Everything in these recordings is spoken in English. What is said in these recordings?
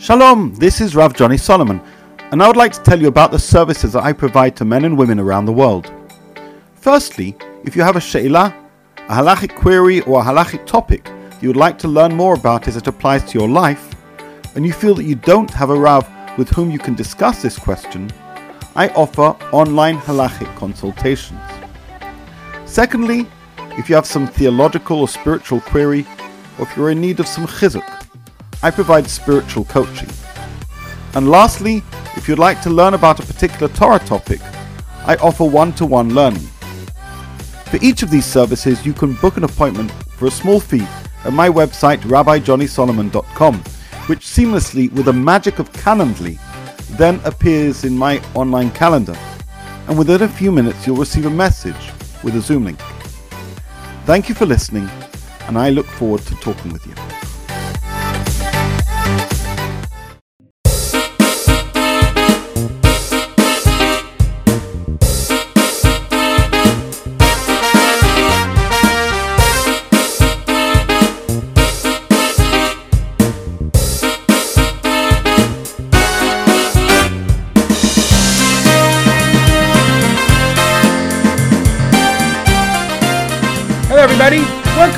Shalom, this is Rav Johnny Solomon, and I would like to tell you about the services that I provide to men and women around the world. Firstly, if you have a she'ilah, a halachic query, or a halachic topic you would like to learn more about as it applies to your life, and you feel that you don't have a Rav with whom you can discuss this question, I offer online halachic consultations. Secondly, if you have some theological or spiritual query, or if you're in need of some chizuk, I provide spiritual coaching. And lastly, if you'd like to learn about a particular Torah topic, I offer one to one learning. For each of these services, you can book an appointment for a small fee at my website rabbijohnnysolomon.com, which seamlessly, with the magic of Calendly, then appears in my online calendar. And within a few minutes, you'll receive a message with a Zoom link. Thank you for listening, and I look forward to talking with you.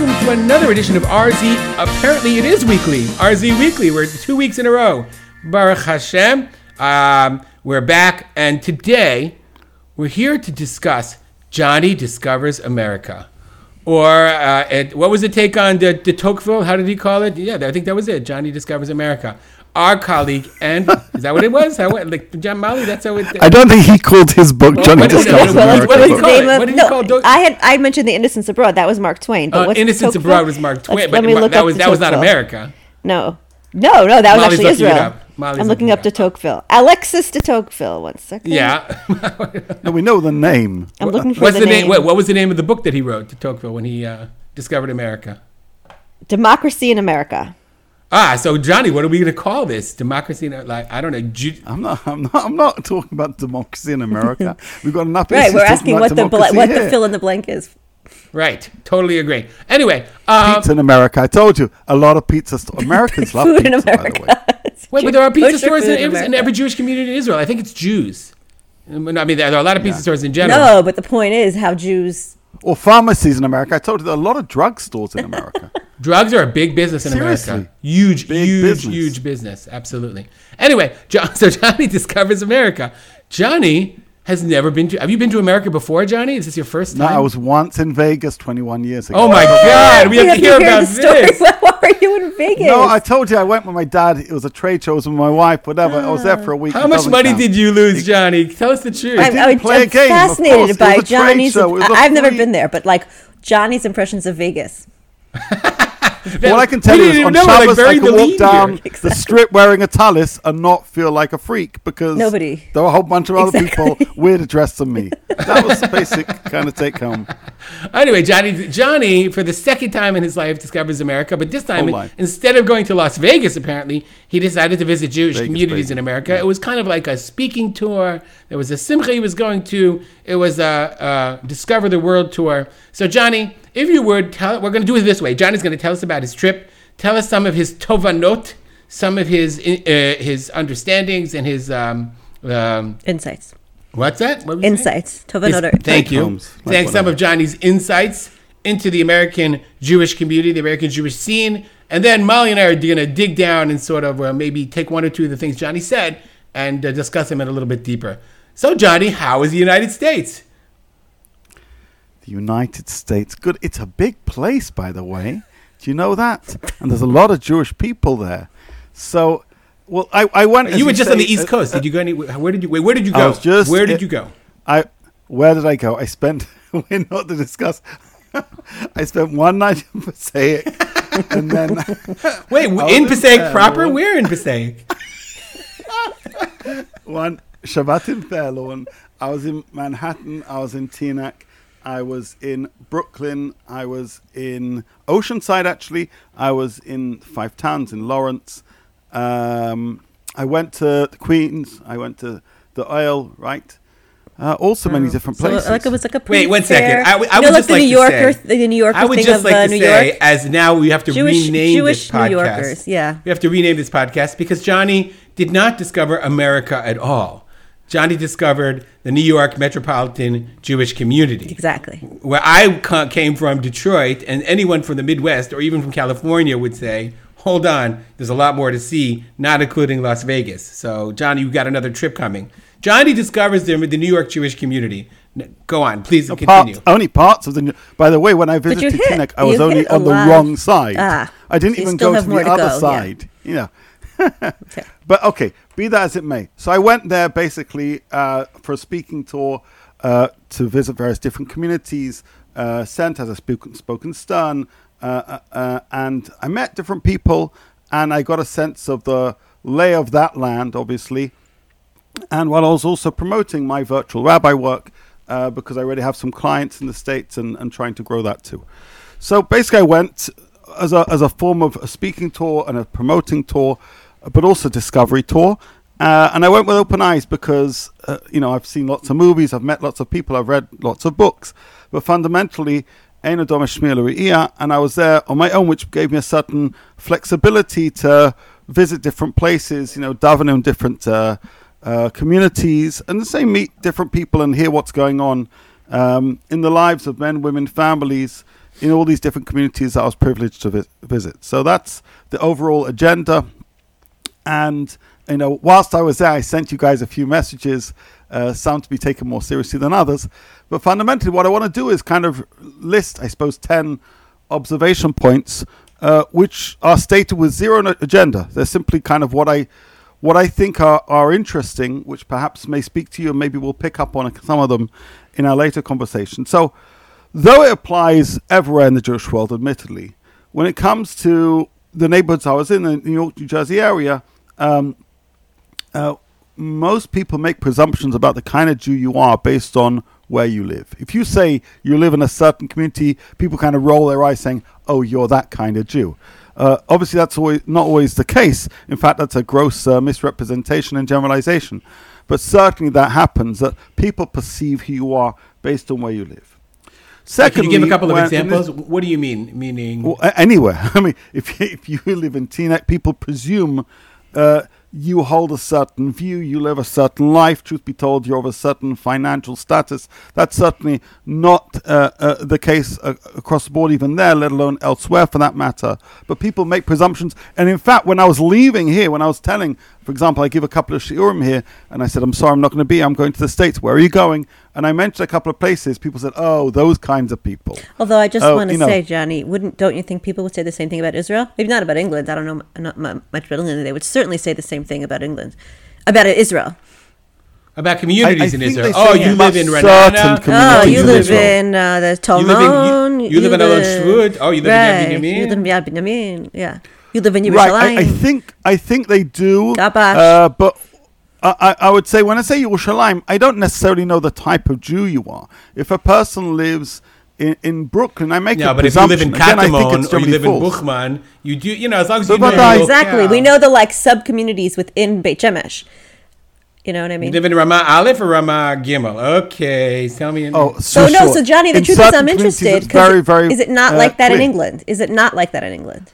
Welcome to another edition of RZ. Apparently, it is weekly. RZ Weekly. We're two weeks in a row. Baruch Hashem. Um, we're back, and today we're here to discuss Johnny Discovers America. Or uh, what was the take on the, the Tocqueville? How did he call it? Yeah, I think that was it. Johnny Discovers America. Our colleague, and is that what it was? How, like John Molly? That's how it. I don't think he called his book Johnny what is? Discovers Well, America. what did he was call the it? name of- What did he no, call Do- I had I mentioned the Innocents Abroad. That was Mark Twain. But Uh, what's Innocents Tocqueville? Abroad was Mark Twain, Let's- but let me look that up was that was not America. No, no, no. That was Molly's actually looking it Israel. up. Molly's I'm looking looking up de Tocqueville. Alexis de Tocqueville. One second. Yeah. No, we know the name. I'm looking for What's the, the name? name. What, what was the name of the book that he wrote to Tocqueville when he uh, discovered America? Democracy in America. Ah, so Johnny, what are we going to call this? Democracy? in- Like I don't know. Ju- I'm not. I'm not. I'm not talking about democracy in America. We've got enough. Right. We're asking what the bl- what the fill in the blank is. right. Totally agree. Anyway, um, Pizza in America. I told you, a lot of pizza. St- Americans love Food pizza. in By the way. Wait, but there are pizza stores food in, every, in every Jewish community in Israel. I think it's Jews. I mean, there are a lot of pizza stores in general. No, but the point is how Jews. Or pharmacies in America. I told you there are a lot of drugstores in America. Drugs are a big business in Seriously. America. Huge, Big huge, business. huge business. Absolutely. Anyway, John, so Johnny discovers America. Johnny has never been to. Have you been to America before, Johnny? Is this your first time? no. I was once in Vegas 21 years ago. Oh my God! We have to hear about the story. this. Why are you in Vegas? No, I told you I went with my dad. It was a trade show. It was with my wife. Whatever. I was there for a week. How much money count. did you lose, Johnny? Tell us the truth. I'm, didn't I'm, play a I'm game, fascinated It by was a trade Johnny's. show. It was a I- I've never been there, but like Johnny's impressions of Vegas. All I can tell you is didn't on even know, like, Shabbos I can walk down here. the strip wearing a talis and not feel like a freak because Nobody. there were a whole bunch of other Exactly. people weirder dressed than me. That was the basic kind of take home. Anyway, Johnny, Johnny, for the second time in his life, discovers America. But this time, Whole instead of going to Las Vegas, apparently, he decided to visit Jewish Vegas, communities baby. in America. It was kind of like a speaking tour. There was a simcha he was going to. It was a, a discover the world tour. So, Johnny, if you would tell, we're going to do it this way. Johnny's going to tell us about his trip. Tell us some of his tovanot, some of his uh, his understandings and his um, um, Insights. what's that? What was it? Insights. His- Tovanodar. Thank you. Take-homes, like Thanks some of Johnny's insights into the American Jewish community, the American Jewish scene. And then Molly and I are going to dig down and sort of uh, maybe take one or two of the things Johnny said and uh, discuss them in a little bit deeper. So, Johnny, how is the United States? The United States. Good. It's a big place, by the way. Do you know that? And there's a lot of Jewish people there. So, well, I, I went. you were just on the East uh, Coast. Did you go any? Where did you? Wait, where did you I go? was just where did i- you go? I where did I go? I spent we're not to discuss. I spent one night in Passaic, and then Wait, in Passaic proper? We're in Passaic? one Shabbat in Fairlawn. I was in Manhattan. I was in Teaneck. I was in Brooklyn. I was in Oceanside. Actually, I was in Five Towns in Lawrence. Um, I went to the Queens. I went to the Oil. Right. Uh, also, many different So places. like it was like a Wait, one pretty fair- second. I, would- I you would know, just like like the New to Yorker, say, the New Yorker I would thing just of like uh, to New say, York. as now we have to Jewish- rename Jewish this New. Yorkers, yeah. we have to rename this podcast because Johnny did not discover America at all. Johnny discovered the New York metropolitan Jewish community. Exactly. Where I came from, Detroit, and anyone from the Midwest or even from California would say, "Hold on, there's a lot more to see, not including Las Vegas." So, Johnny, you got another trip coming. Johnny discovers the, the New York Jewish community. Go on, please continue. Parts, only parts of the. New- By the way, when I visited hit- Teaneck, I was you only on the lot. wrong side. Ah, I didn't you even go to the to other go, yeah. side. You know. But okay, be that as it may. So I went there basically uh, for a speaking tour uh, to visit various different communities, uh, sent as a spoken, spoken stern, uh, uh, uh, and I met different people, and I got a sense of the lay of that land, obviously, and while I was also promoting my virtual rabbi work uh, because I already have some clients in the States and, and trying to grow that too. So basically, I went as a, as a form of a speaking tour and a promoting tour, but also discovery tour. Uh, and I went with open eyes because, uh, you know, I've seen lots of movies, I've met lots of people, I've read lots of books, but fundamentally, Ein Adom Shmiel Re'iyah, and I was there on my own, which gave me a certain flexibility to visit different places, you know, daven in different uh, uh, communities, and the same meet different people and hear what's going on um, in the lives of men, women, families in all these different communities that I was privileged to vi- visit. So that's the overall agenda. And you know, whilst I was there, I sent you guys a few messages, uh, some to be taken more seriously than others. But fundamentally, what I want to do is kind of list, I suppose, ten observation points, uh, which are stated with zero agenda. They're simply kind of what I what I think are, are interesting, which perhaps may speak to you, and maybe we'll pick up on some of them in our later conversation. So, though it applies everywhere in the Jewish world, admittedly, when it comes to the neighborhoods I was in, the New York, New Jersey area, um, uh, most people make presumptions about the kind of Jew you are based on where you live. If you say you live in a certain community, people kind of roll their eyes saying, oh, you're that kind of Jew. Uh, obviously, that's always, not always the case. In fact, that's a gross uh, misrepresentation and generalization. But certainly that happens, that people perceive who you are based on where you live. Can you give a couple of in this- examples? What do you mean? Meaning, well, anywhere. I mean, if you, if you live in Teaneck, people presume uh, you hold a certain view, you live a certain life. Truth be told, you're of a certain financial status. That's certainly not uh, uh, the case uh, across the board, even there, let alone elsewhere for that matter. But people make presumptions. And in fact, when I was leaving here, when I was telling, for example, I give a couple of shiurim here, and I said, I'm sorry, I'm not going to be. I'm going to the States. Where are you going? And I mentioned a couple of places. People said, oh, those kinds of people. Although I just Oh, want to you know. say, Johnny, wouldn't don't you think people would say the same thing about Israel? Maybe not about England. I don't know not much about England. They would certainly say the same thing about England, about Israel. about communities I- I in Israel. Oh, you live in certain Ra'anana. communities Oh, you live in uh, the You you- Talmud. you live in Alon Shvut. Oh, you live in Yad right. Binyamin. You live in Yad Binyamin. Yeah. You live in Yerushalayim. Right, I, I think I think they do. Gabash. Uh, but I, I I would say when I say Yerushalayim, I don't necessarily know the type of Jew you are. If a person lives in, in Brooklyn, I make No, a but if you live in presumption. Again, I think Katamon it's or you generally live in. Buchman, you do, you know, as long as So you know but your I- exactly. locale. We know the like sub communities within Beit Shemesh. You know what I You mean? live in Rama Aleph or Rama Gimel? Okay, tell me. Oh, So so no, sure. so Johnny, the In truth is, I'm interested. It's 'cause very, very. is it not uh, like that in. England? Is it not like that in England?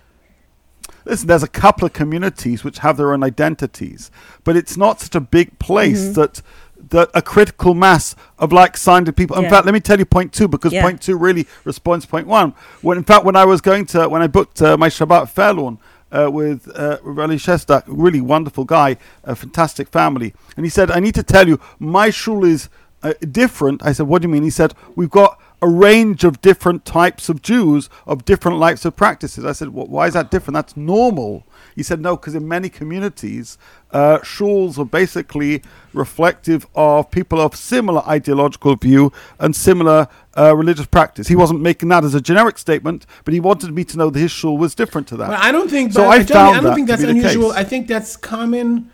Listen, there's a couple of communities which have their own identities, but it's not such a big place Mm-hmm. that that a critical mass of like-minded people. In Yeah. fact, let me tell you point two because Yeah. point two really responds to point one. When in fact, when I was going to when I booked uh, my Shabbat Fairlawn. Uh, with uh, Reli Shestak, really wonderful guy, a fantastic family, and he said, "I need to tell you, my shul is uh, different." I said, "What do you mean?" He said, "We've got a range of different types of Jews of different types of practices." I said, well, "Why is that different? That's normal." He said, "No, because in many communities, uh, shuls are basically reflective of people of similar ideological view and similar uh, religious practice." He wasn't making that as a generic statement, but he wanted me to know that his shul was different to that. Well, I don't think. So but, I Johnny, found I don't that think that's unusual. I think that's common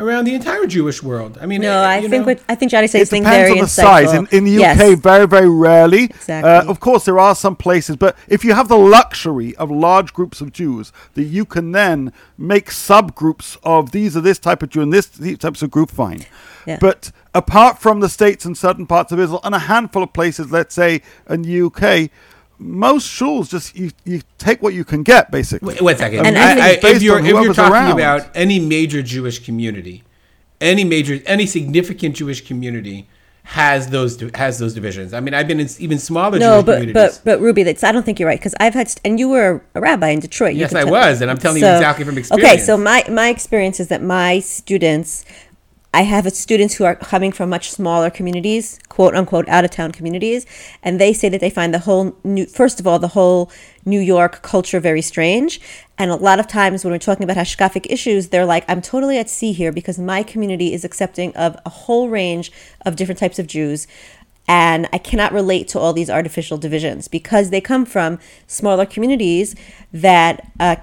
around the entire Jewish world. I mean, No, uh, I think know, what I think Johnny says it something depends very on the insightful. size. In, in the UK, Yes. very, very rarely. Exactly. Uh, of course, there are some places, but if you have the luxury of large groups of Jews, that you can then make subgroups of these are this type of Jew and this these types of group, fine. Yeah. But apart from the states and certain parts of Israel and a handful of places, let's say in the UK, most shuls just you, you take what you can get basically. Wait, wait a second. I- I think I- it's based if you're if you're talking around. about any major Jewish community, any major any significant Jewish community has those has those divisions. I mean, I've been in even smaller No, Jewish but communities. but but Ruby, that's I don't think you're right because I've had st- and you were a rabbi in Detroit. You Yes, I tell- was, and I'm telling you exactly from experience. Okay, so my my experience is that my students, I have students who are coming from much smaller communities, quote unquote, out of town communities, and they say that they find the whole new first of all the whole New York culture very strange, and a lot of times when we're talking about hashkafic issues, they're like, I'm totally at sea here because my community is accepting of a whole range of different types of Jews and I cannot relate to all these artificial divisions because they come from smaller communities that, uh,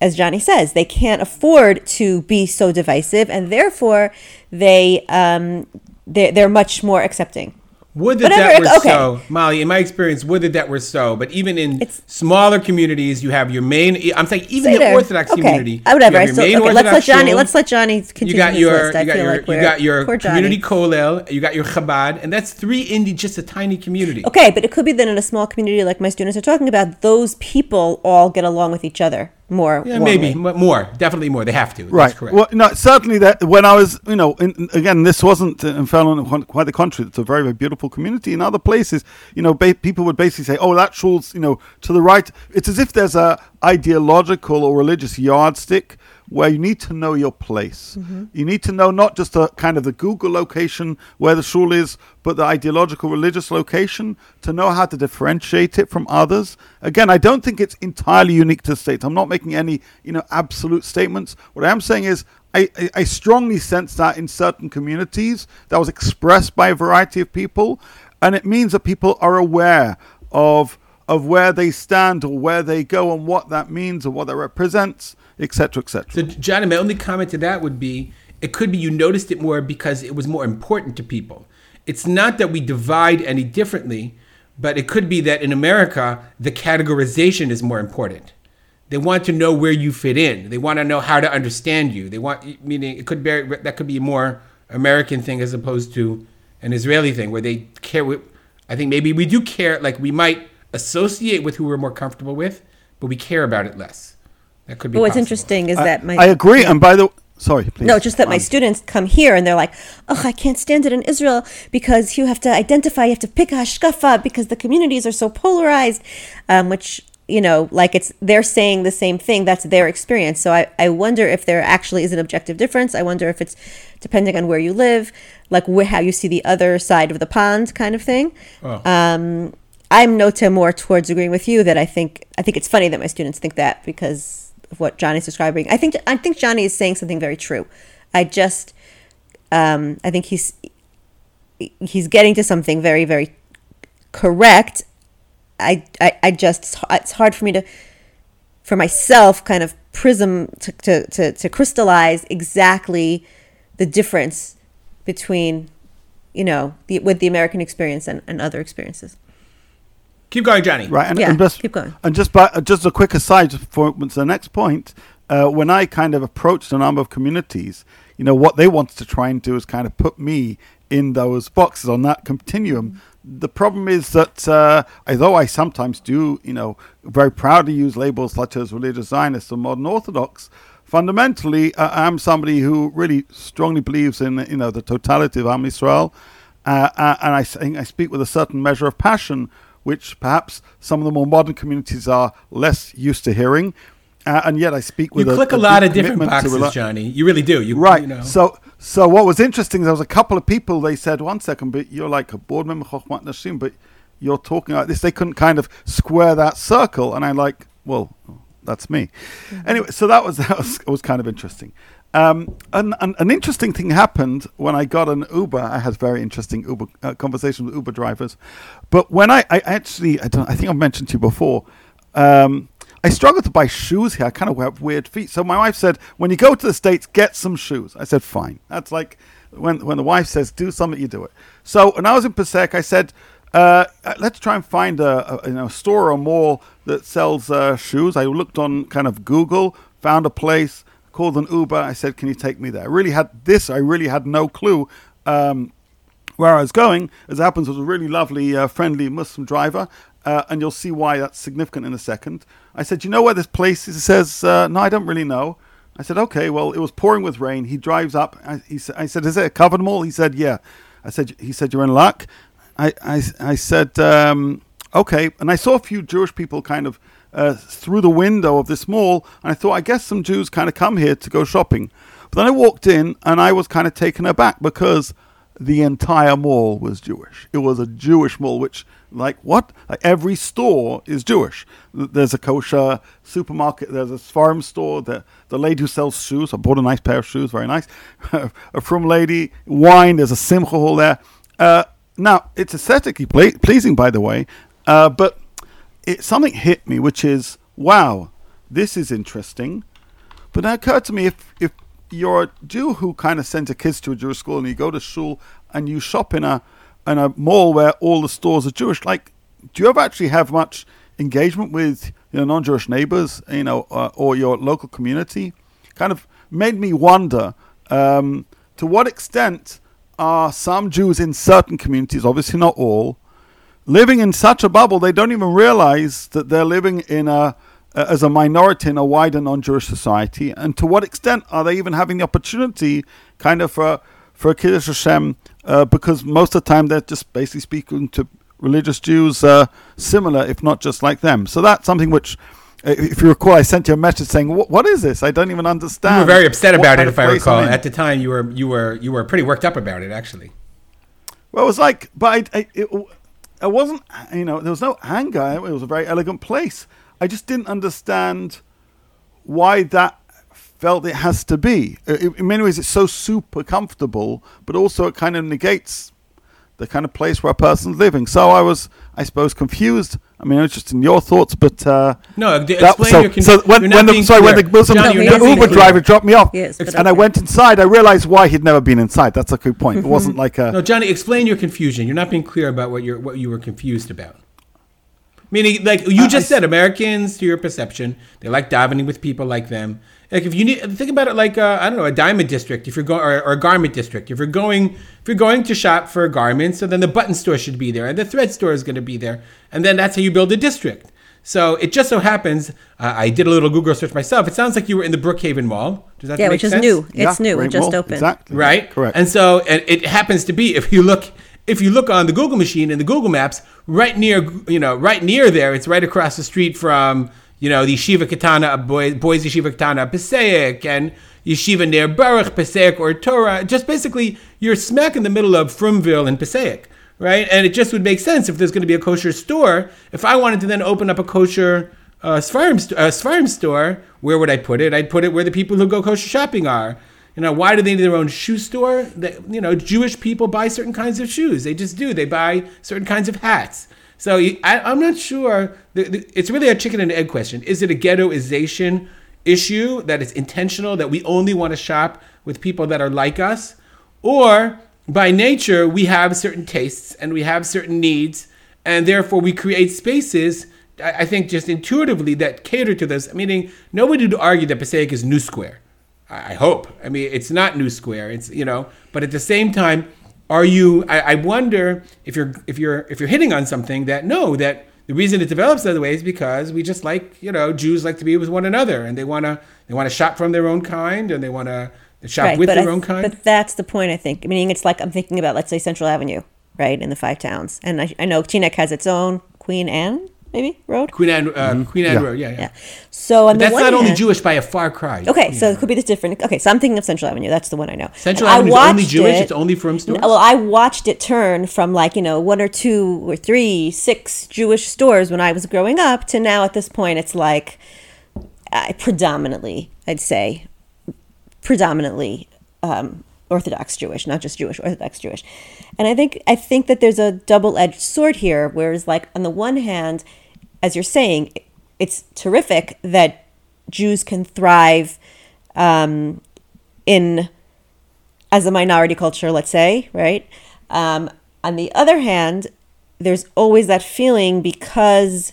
as Johnny says, they can't afford to be so divisive, and therefore they um, they're, they're much more accepting. Would that Whatever, that were okay. so, Molly. In my experience, would that that were so. But even in It's- smaller communities, you have your main. I'm saying even the there. Orthodox okay. community. Uh, whatever. You your okay, let's let Johnny. shul, Let's let Johnny continue You got your list. You got your like you got your community kollel. You got your Chabad, and that's three in just a tiny community. Okay, but it could be that in a small community like my students are talking about, those people all get along with each other more. Yeah, warmly. maybe m- more. Definitely more. They have to. Right. That's correct. Well, no, certainly that when I was, you know, in, in- again, this wasn't uh, in Fairlawn quite the contrary. It's a very, very beautiful community. In other places, you know, ba- people would basically say, "Oh, that shul's, you know, to the right." It's as if there's a ideological or religious yardstick where you need to know your place. Mm-hmm. You need to know not just the kind of the Google location where the shul is, but the ideological religious location to know how to differentiate it from others. Again, I don't think it's entirely unique to the states. I'm not making any, you know, absolute statements. What I am saying is I, I, I strongly sense that in certain communities that was expressed by a variety of people, and it means that people are aware of of where they stand or where they go and what that means or what that represents, etc., etc. So, Johnny, my only comment to that would be it could be you noticed it more because it was more important to people. It's not that we divide any differently, but it could be that in America, the categorization is more important. They want to know where you fit in. They want to know how to understand you. They want, meaning it could be that could be a more American thing as opposed to an Israeli thing where they care. I think maybe we do care. Like we might associate with who we're more comfortable with, but we care about it less. That could be. But what's possible. interesting is I, that my I agree. And by the sorry, please. No, just that my Um, students come here and they're like, "Oh, I can't stand it in Israel because you have to identify, you have to pick a hashkafa because the communities are so polarized." Um, which you know, like it's they're saying the same thing. That's their experience. So I I wonder if there actually is an objective difference. I wonder if it's depending on where you live, like where how you see the other side of the pond, kind of thing. Oh. Um, I'm nota more towards agreeing with you that I think I think it's funny that my students think that because of what Johnny's describing. I think I think Johnny is saying something very true. I just um, I think he's he's getting to something very very correct. I I, I just it's hard for me to for myself kind of prism to, to, to, to crystallize exactly the difference between you know the with the American experience and, and other experiences. Keep going, Johnny. Right, and, Yeah, and just keep going. and just by just a quick aside for the next point. Uh, when I kind of approached a number of communities, you know, what they wanted to try and do is kind of put me in those boxes on that continuum. The problem is that uh, although I sometimes do, you know, very proudly use labels such as religious Zionist or modern Orthodox, fundamentally uh, I'm somebody who really strongly believes in, you know, the totality of Am Yisrael, uh, uh, and I think I speak with a certain measure of passion, which perhaps some of the more modern communities are less used to hearing. Uh, and yet I speak with You with click a, a, lot of different boxes, rela- Johnny. You really do. You Right. You know. So, so what was interesting is there was a couple of people. They said, "One second, but you're like a board member, Chochmat Nashim, but you're talking like this." They couldn't kind of square that circle, and I like, well, that's me. Anyway, so that was that was, was kind of interesting. Um, an, an, interesting thing happened when I got an Uber. I had very interesting Uber uh, conversations with Uber drivers, but when I, I actually, I I think I've mentioned to you before. Um, I struggle to buy shoes here. I kind of have weird feet. So my wife said, when you go to the States, get some shoes. I said, fine. That's like when, when the wife says, do something, you do it. So when I was in Passaic, I said, uh, let's try and find a, a, you know, store or mall that sells uh, shoes. I looked on kind of Google, found a place, called an Uber. I said, can you take me there? I really had this. I really had no clue. Um, where I was going, as it happens, it was a really lovely, uh, friendly Muslim driver, uh, and you'll see why that's significant in a second. I said, "You know where this place is?" He says, uh, "No, I don't really know." I said, "Okay, well, it was pouring with rain." He drives up. I, he, I said, "Is it a covered mall?" He said, "Yeah." I said, "He said you're in luck." I, I, I said, um, "Okay," and I saw a few Jewish people kind of uh, through the window of this mall, and I thought, I guess some Jews kind of come here to go shopping. But then I walked in, and I was kind of taken aback because the entire mall was Jewish. It was a Jewish mall, which, like, what? Like, every store is Jewish. There's a kosher supermarket, there's a farm store, the, the lady who sells shoes. I bought a nice pair of shoes, very nice. a from lady, wine, there's a simcha hall there. Uh, now, it's aesthetically ple- pleasing, by the way, uh, but it, something hit me, which is, wow, this is interesting. But it occurred to me if, if you're a Jew who kind of sends a kids to a Jewish school and you go to shul and you shop in a in a mall where all the stores are Jewish, like, do you ever actually have much engagement with your non-Jewish neighbors, you know, uh, or your local community? Kind of made me wonder um, to what extent are some Jews in certain communities, obviously not all, living in such a bubble they don't even realize that they're living in a uh, as a minority in a wider non-Jewish society, and to what extent are they even having the opportunity, kind of for for Kiddush Hashem, uh, because most of the time they're just basically speaking to religious Jews uh, similar, if not just like them. So that's something which. uh, If you recall, I sent you a message saying, "What, is this? I don't even understand." You were very upset about it, if I recall. At the time, you were you were you were pretty worked up about it, actually. Well, it was like, but I, I, it, it wasn't, you know, there was no anger. It was a very elegant place. I just didn't understand why that felt it has to be. I- In many ways, it's so super comfortable, but also it kind of negates the kind of place where a person's living. So I was, I suppose, confused. I mean, it's just in your thoughts, but uh, No, d- that- explain so, your con- so when, you're not when the being sorry when clear. the Muslim Johnny, the Uber driver dropped me off, Yes, but and I went inside, I realized why he'd never been inside. That's a good point. It wasn't like a No, Johnny, explain your confusion. You're not being clear about what you're what you were confused about. Meaning, like you I- just I said, Americans, to your perception, they like davening with people like them. Like if you need, think about it like uh, I don't know, a diamond district. If you're going or, or a garment district, if you're going, if you're going to shop for garments, so then the button store should be there, and the thread store is going to be there, and then that's how you build a district. So it just so happens, uh, I did a little Google search myself. It sounds like you were in the Brookhaven Mall. Does that Yeah, make which is sense? new. Yeah, It's new. great It just mall. opened. Exactly. right? Correct. And so and it happens to be if you look if you look on the Google machine in the Google Maps, right near you know right near there, it's right across the street from you know the Yeshiva Katana, Boys, Boys Yeshiva Katana, Passaic, and Yeshiva near Baruch, Passaic, or Torah. Just basically, you're smack in the middle of Frumville and Passaic. Right, and it just would make sense if there's going to be a kosher store. If I wanted to then open up a kosher uh, Sfarim, uh, store, where would I put it? I'd put it where the people who go kosher shopping are. You know, why do they need their own shoe store? You know, Jewish people buy certain kinds of shoes. They just do. They buy certain kinds of hats. So I, I'm not sure. It's really a chicken and egg question. Is it a ghettoization issue that is intentional that we only want to shop with people that are like us, or by nature we have certain tastes and we have certain needs, and therefore we create spaces. I think just intuitively that cater to this. Meaning, nobody would argue that Passaic is New Square. I hope. I mean, it's not New Square. It's you know, but at the same time, are you? I, I wonder if you're if you're if you're hitting on something that no that the reason it develops that way is because we just like you know Jews like to be with one another and they wanna they wanna shop from their own kind and they wanna shop with their I- own kind. But that's the point, I think. Meaning, it's like I'm thinking about, let's say, Central Avenue, right, in the five towns, and I, I know Teaneck has its own Queen Anne, maybe road. Queen Anne uh, Queen Anne Yeah. Road, yeah, yeah. Yeah. So on the That's one not only Jewish by a far cry. Okay, so it could be this different. Okay, so I'm thinking of Central Avenue. That's the one I know. Central And I Avenue is only Jewish. it- It's only from stores. Well, I watched it turn from like you know one or two or three, six Jewish stores when I was growing up to now at this point it's like uh, predominantly, I'd say, predominantly um, Orthodox Jewish, not just Jewish, Orthodox Jewish. And I think I think that there's a double-edged sword here, whereas like on the one hand, as you're saying, it's terrific that Jews can thrive um, in as a minority culture, let's say, right? Um, on the other hand, there's always that feeling because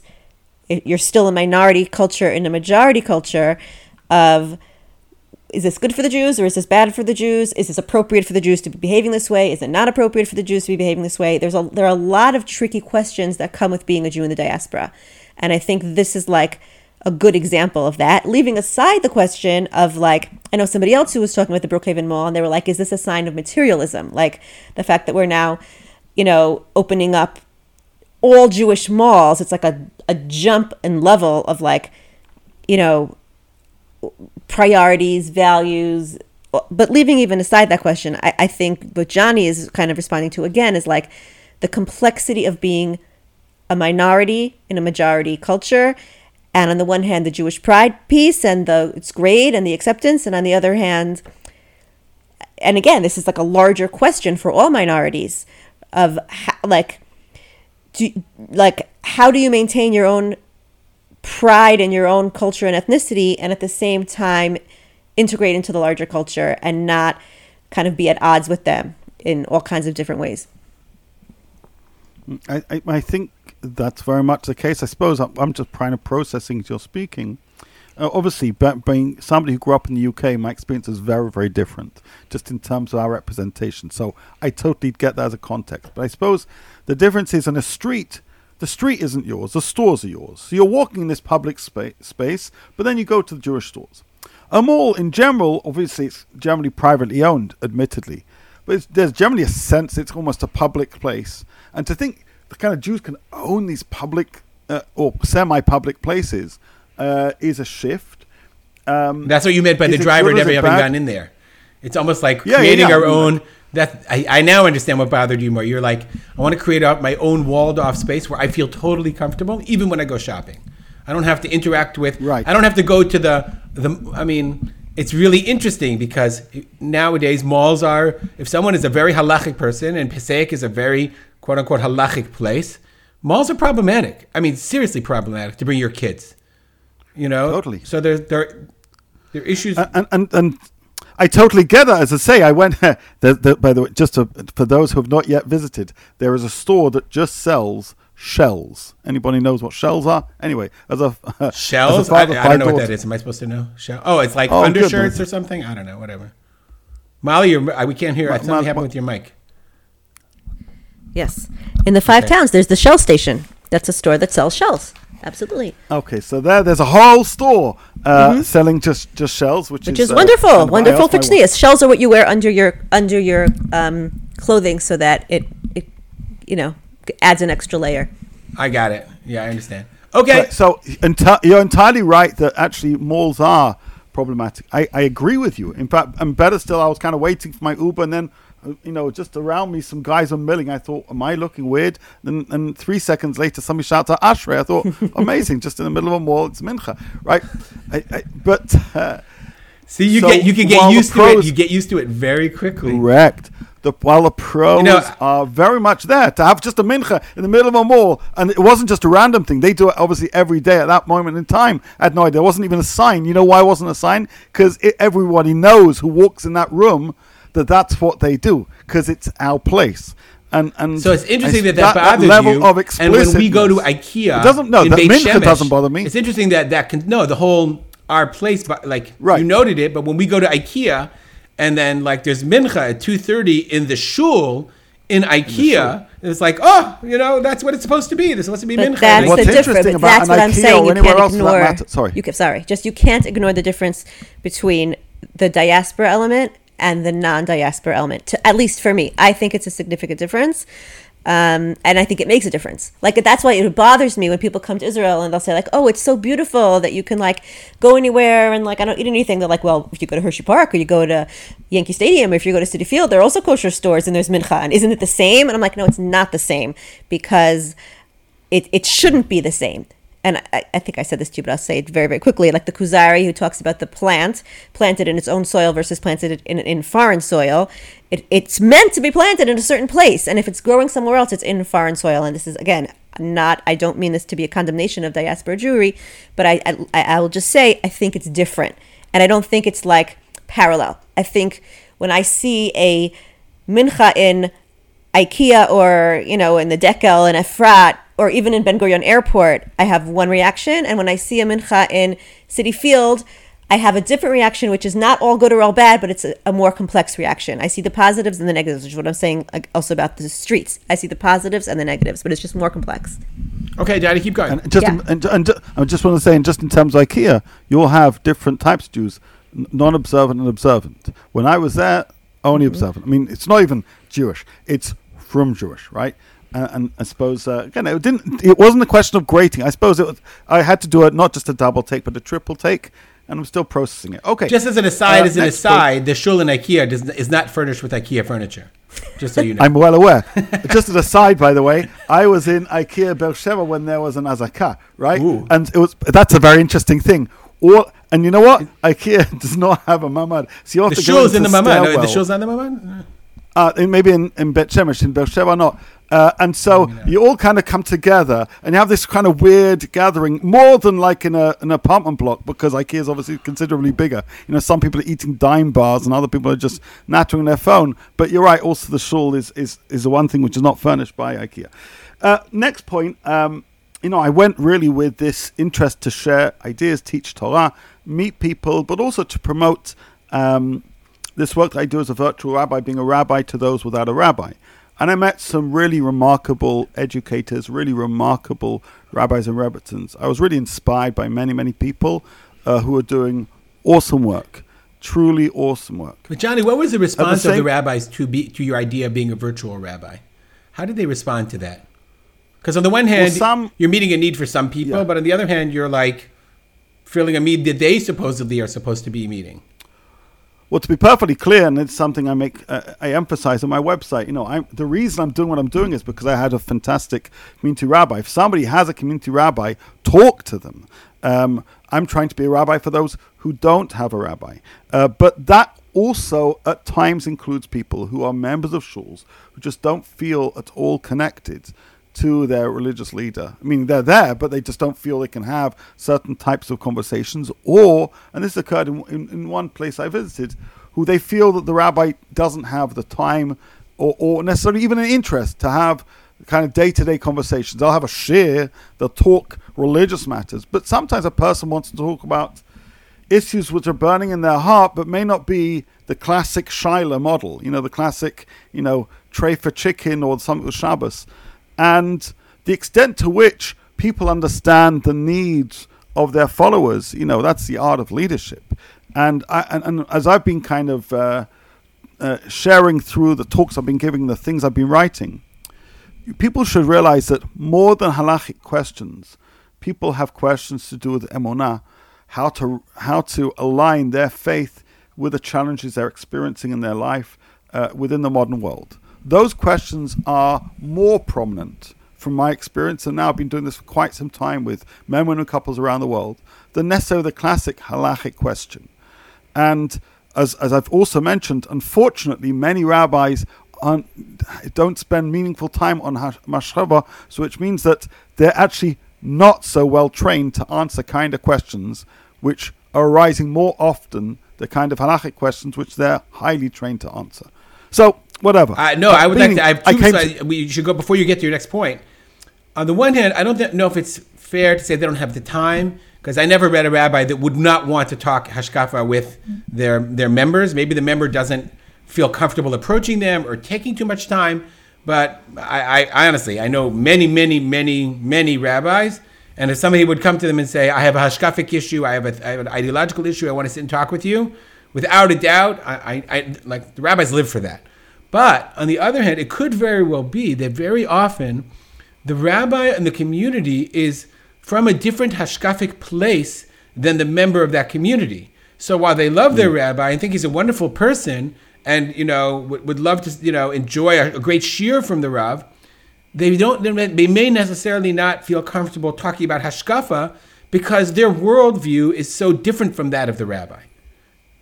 you're still a minority culture in a majority culture of is this good for the Jews or is this bad for the Jews? Is this appropriate for the Jews to be behaving this way? Is it not appropriate for the Jews to be behaving this way? There's a there are a lot of tricky questions that come with being a Jew in the diaspora. And I think this is like a good example of that. Leaving aside the question of like, I know somebody else who was talking about the Brookhaven Mall and they were like, is this a sign of materialism? Like the fact that we're now, you know, opening up all Jewish malls. It's like a, a jump in level of like, you know, priorities, values. But leaving even aside that question, I, I think what Johnny is kind of responding to again is like the complexity of being a minority in a majority culture. And on the one hand, the Jewish pride piece and the it's great and the acceptance, and on the other hand, and again, this is like a larger question for all minorities of how, like, do like how do you maintain your own pride in your own culture and ethnicity and at the same time integrate into the larger culture and not kind of be at odds with them in all kinds of different ways. I, I, I think that's very much the case. I suppose I'm, I'm just trying to processing as you're speaking. Uh, obviously, being somebody who grew up in the UK, my experience is very, very different, just in terms of our representation. So I totally get that as a context. But I suppose the difference is on a street, the street isn't yours, the stores are yours. So you're walking in this public spa- space, but then you go to the Jewish stores. A mall, in general, obviously, it's generally privately owned, admittedly, but there's generally a sense it's almost a public place. And to think the kind of Jews can own these public uh, or semi-public places uh, is a shift. Um, That's what you meant by the driver never having bad? gone in there. It's almost like yeah, creating yeah, yeah. our own that I, I now understand what bothered you more. You're like, I want to create out my own walled off space where I feel totally comfortable, even when I go shopping. I don't have to interact with. Right. I don't have to go to the the. I mean, it's really interesting because nowadays malls are. If someone is a very halachic person and Passaic is a very quote unquote halachic place, malls are problematic. I mean, seriously problematic to bring your kids. You know. Totally. So there there there are issues. And and and I totally get that. As I say, I went. the, the, by the way, just to, for those who have not yet visited, there is a store that just sells shells. Anybody knows what shells are? Anyway, as a shells, as a father, I, I, don't know what that is. Am I supposed to know? Shell? Oh, it's like oh, undershirts or something. I don't know. Whatever. Molly, we can't hear. Ma- something happened with your mic. Yes, in the five okay. towns, there's the Shell Station. That's a store that sells shells. Absolutely. Okay, so there, there's a whole store uh, mm-hmm. selling just just shells, which, which is, is wonderful. Uh, wonderful tznius. Shells are what you wear under your under your um, clothing, so that it it you know adds an extra layer. I got it. Yeah, I understand. Okay. Right, so enti- you're entirely right that actually malls are problematic. I, I agree with you. In fact, and better still, I was kind of waiting for my Uber, and then you know, just around me, some guys are milling. I thought, am I looking weird? And, and three seconds later, somebody shouts out Ashrei. I thought, amazing, just in the middle of a mall, it's Mincha, right? I, I, but uh, see, you so get you can get used pros, to it. You get used to it very quickly. Correct. The, while the pros you know, are very much there to have just a mincha in the middle of a mall, and it wasn't just a random thing. They do it obviously every day at that moment in time. I had no idea. There wasn't even a sign. You know why it wasn't a sign? Because everybody knows who walks in that room that that's what they do because it's our place. And, and so it's interesting I, that that, that bothers level you. Of and when we go to IKEA, it doesn't no that Shemesh, doesn't bother me. It's interesting that that can no the whole our place, but like right. you noted it. But when we go to IKEA, and then like there's mincha at two thirty in the shul in IKEA, in it's like oh you know that's what it's supposed to be. This supposed to be but mincha. That's What's the difference. That's what I'm saying. You can't ignore. Sorry, you can, sorry, just you can't ignore the difference between the diaspora element and the non-diaspora element. To, at least for me, I think it's a significant difference. Um, and I think it makes a difference. Like that's why it bothers me when people come to Israel and they'll say like, "Oh, it's so beautiful that you can like go anywhere and like I don't eat anything." They're like, "Well, if you go to Hershey Park or you go to Yankee Stadium, or if you go to Citi Field, there are also kosher stores and there's mincha, and isn't it the same?" And I'm like, "No, it's not the same because it it shouldn't be the same and I, I, think I said this to you, but I'll say it very, very quickly. Like the Kuzari, who talks about the plant planted in its own soil versus planted in, in foreign soil. It, it's meant to be planted in a certain place, and if it's growing somewhere else, it's in foreign soil. And this is again, not I don't mean this to be a condemnation of diaspora Jewry, but I I, I will just say I think it's different, and I don't think it's like parallel. I think when I see a mincha in IKEA or you know in the Dekel in Efrat or even in Ben Gurion Airport, I have one reaction, and when I see a mincha in Citi Field. I have a different reaction, which is not all good or all bad, but it's a, a, more complex reaction. I see the positives and the negatives, which is what I'm saying also about the streets. I see the positives and the negatives, but it's just more complex. Okay, Daddy, keep going. And just, Yeah. and, and, I just want to say, and just in terms of IKEA, you'll have different types of Jews, non-observant and observant. When I was there, only observant. I mean, it's not even Jewish; it's from Jewish, right? And, and I suppose uh, again, it didn't. It wasn't a question of grading. I suppose it was. I had to do it not just a double take, but a triple take, and I'm still processing it. Okay. Just as an aside, Uh, as an point. aside, the shul in IKEA does, is not furnished with IKEA furniture. Just so you know. I'm well aware. Just as a side, by the way, I was in IKEA Beersheba when there was an azaka, right? Ooh. And it was that's a very interesting thing. Or and you know what? IKEA does not have a mamad. So you have the to shul's in the mamad. No, the shul's not in the mamad. Uh, maybe in, in Bet Shemesh, in Beersheba not. Uh, and so you all kind of come together and you have this kind of weird gathering, more than like in a, an apartment block, because IKEA is obviously considerably bigger. You know, some people are eating Daim bars and other people are just nattering their phone. But you're right, also the shul is, is, is the one thing which is not furnished by IKEA. Uh, next point, um, you know, I went really with this interest to share ideas, teach Torah, meet people, but also to promote um, this work that I do as a virtual rabbi, being a rabbi to those without a rabbi. And I met some really remarkable educators, really remarkable rabbis and rebbitzins. I was really inspired by many, many people uh, who are doing awesome work, truly awesome work. But Johnny, what was the response of the rabbis to be to your idea of being a virtual rabbi? How did they respond to that? Because on the one hand, some- you're meeting a need for some people, Yeah. but on the other hand, you're like filling a need that they supposedly are supposed to be meeting. Well, to be perfectly clear, and it's something I make, uh, I emphasize on my website. You know, I'm, the reason I'm doing what I'm doing is because I had a fantastic community rabbi. If somebody has a community rabbi, talk to them. Um, I'm trying to be a rabbi for those who don't have a rabbi, uh, but that also at times includes people who are members of shuls who just don't feel at all connected to their religious leader. I mean, they're there, but they just don't feel they can have certain types of conversations. Or, and this occurred in, in, in one place I visited, who they feel that the rabbi doesn't have the time or, or necessarily even an interest to have kind of day to day conversations. They'll have a share, they'll talk religious matters, but sometimes a person wants to talk about issues which are burning in their heart, but may not be the classic she'ilah model, you know, the classic, you know, tray for chicken or something with Shabbos. And the extent to which people understand the needs of their followers, you know, that's the art of leadership. And, I, and, and as I've been kind of uh, uh, sharing through the talks I've been giving, the things I've been writing, people should realize that more than halachic questions, people have questions to do with emunah, how to how to align their faith with the challenges they're experiencing in their life uh, within the modern world. Those questions are more prominent from my experience, and now I've been doing this for quite some time with men, women, and couples around the world, than necessarily the classic halachic question. And as, as I've also mentioned, unfortunately, many rabbis don't spend meaningful time on machshava, so which means that they're actually not so well trained to answer kind of questions which are arising more often, the kind of halachic questions which they're highly trained to answer. So, whatever. Uh, no, But I would like to. I have I came slides. to- we should go before you get to your next point. On the one hand, I don't know if it's fair to say they don't have the time because I never read a rabbi that would not want to talk hashkafa with their their members. Maybe the member doesn't feel comfortable approaching them or taking too much time. But I, I, I honestly, I know many, many, many, many rabbis. And if somebody would come to them and say, "I have a hashkafic issue, I have, a, I have an ideological issue, I want to sit and talk with you," without a doubt, I, I, I like the rabbis live for that. But on the other hand, it could very well be that very often the rabbi and the community is from a different hashkafic place than the member of that community. So while they love their hmm. rabbi and think he's a wonderful person and you know would, would love to you know enjoy a, a great shear from the rav, they don't they may necessarily not feel comfortable talking about hashkafa because their worldview is so different from that of the rabbi.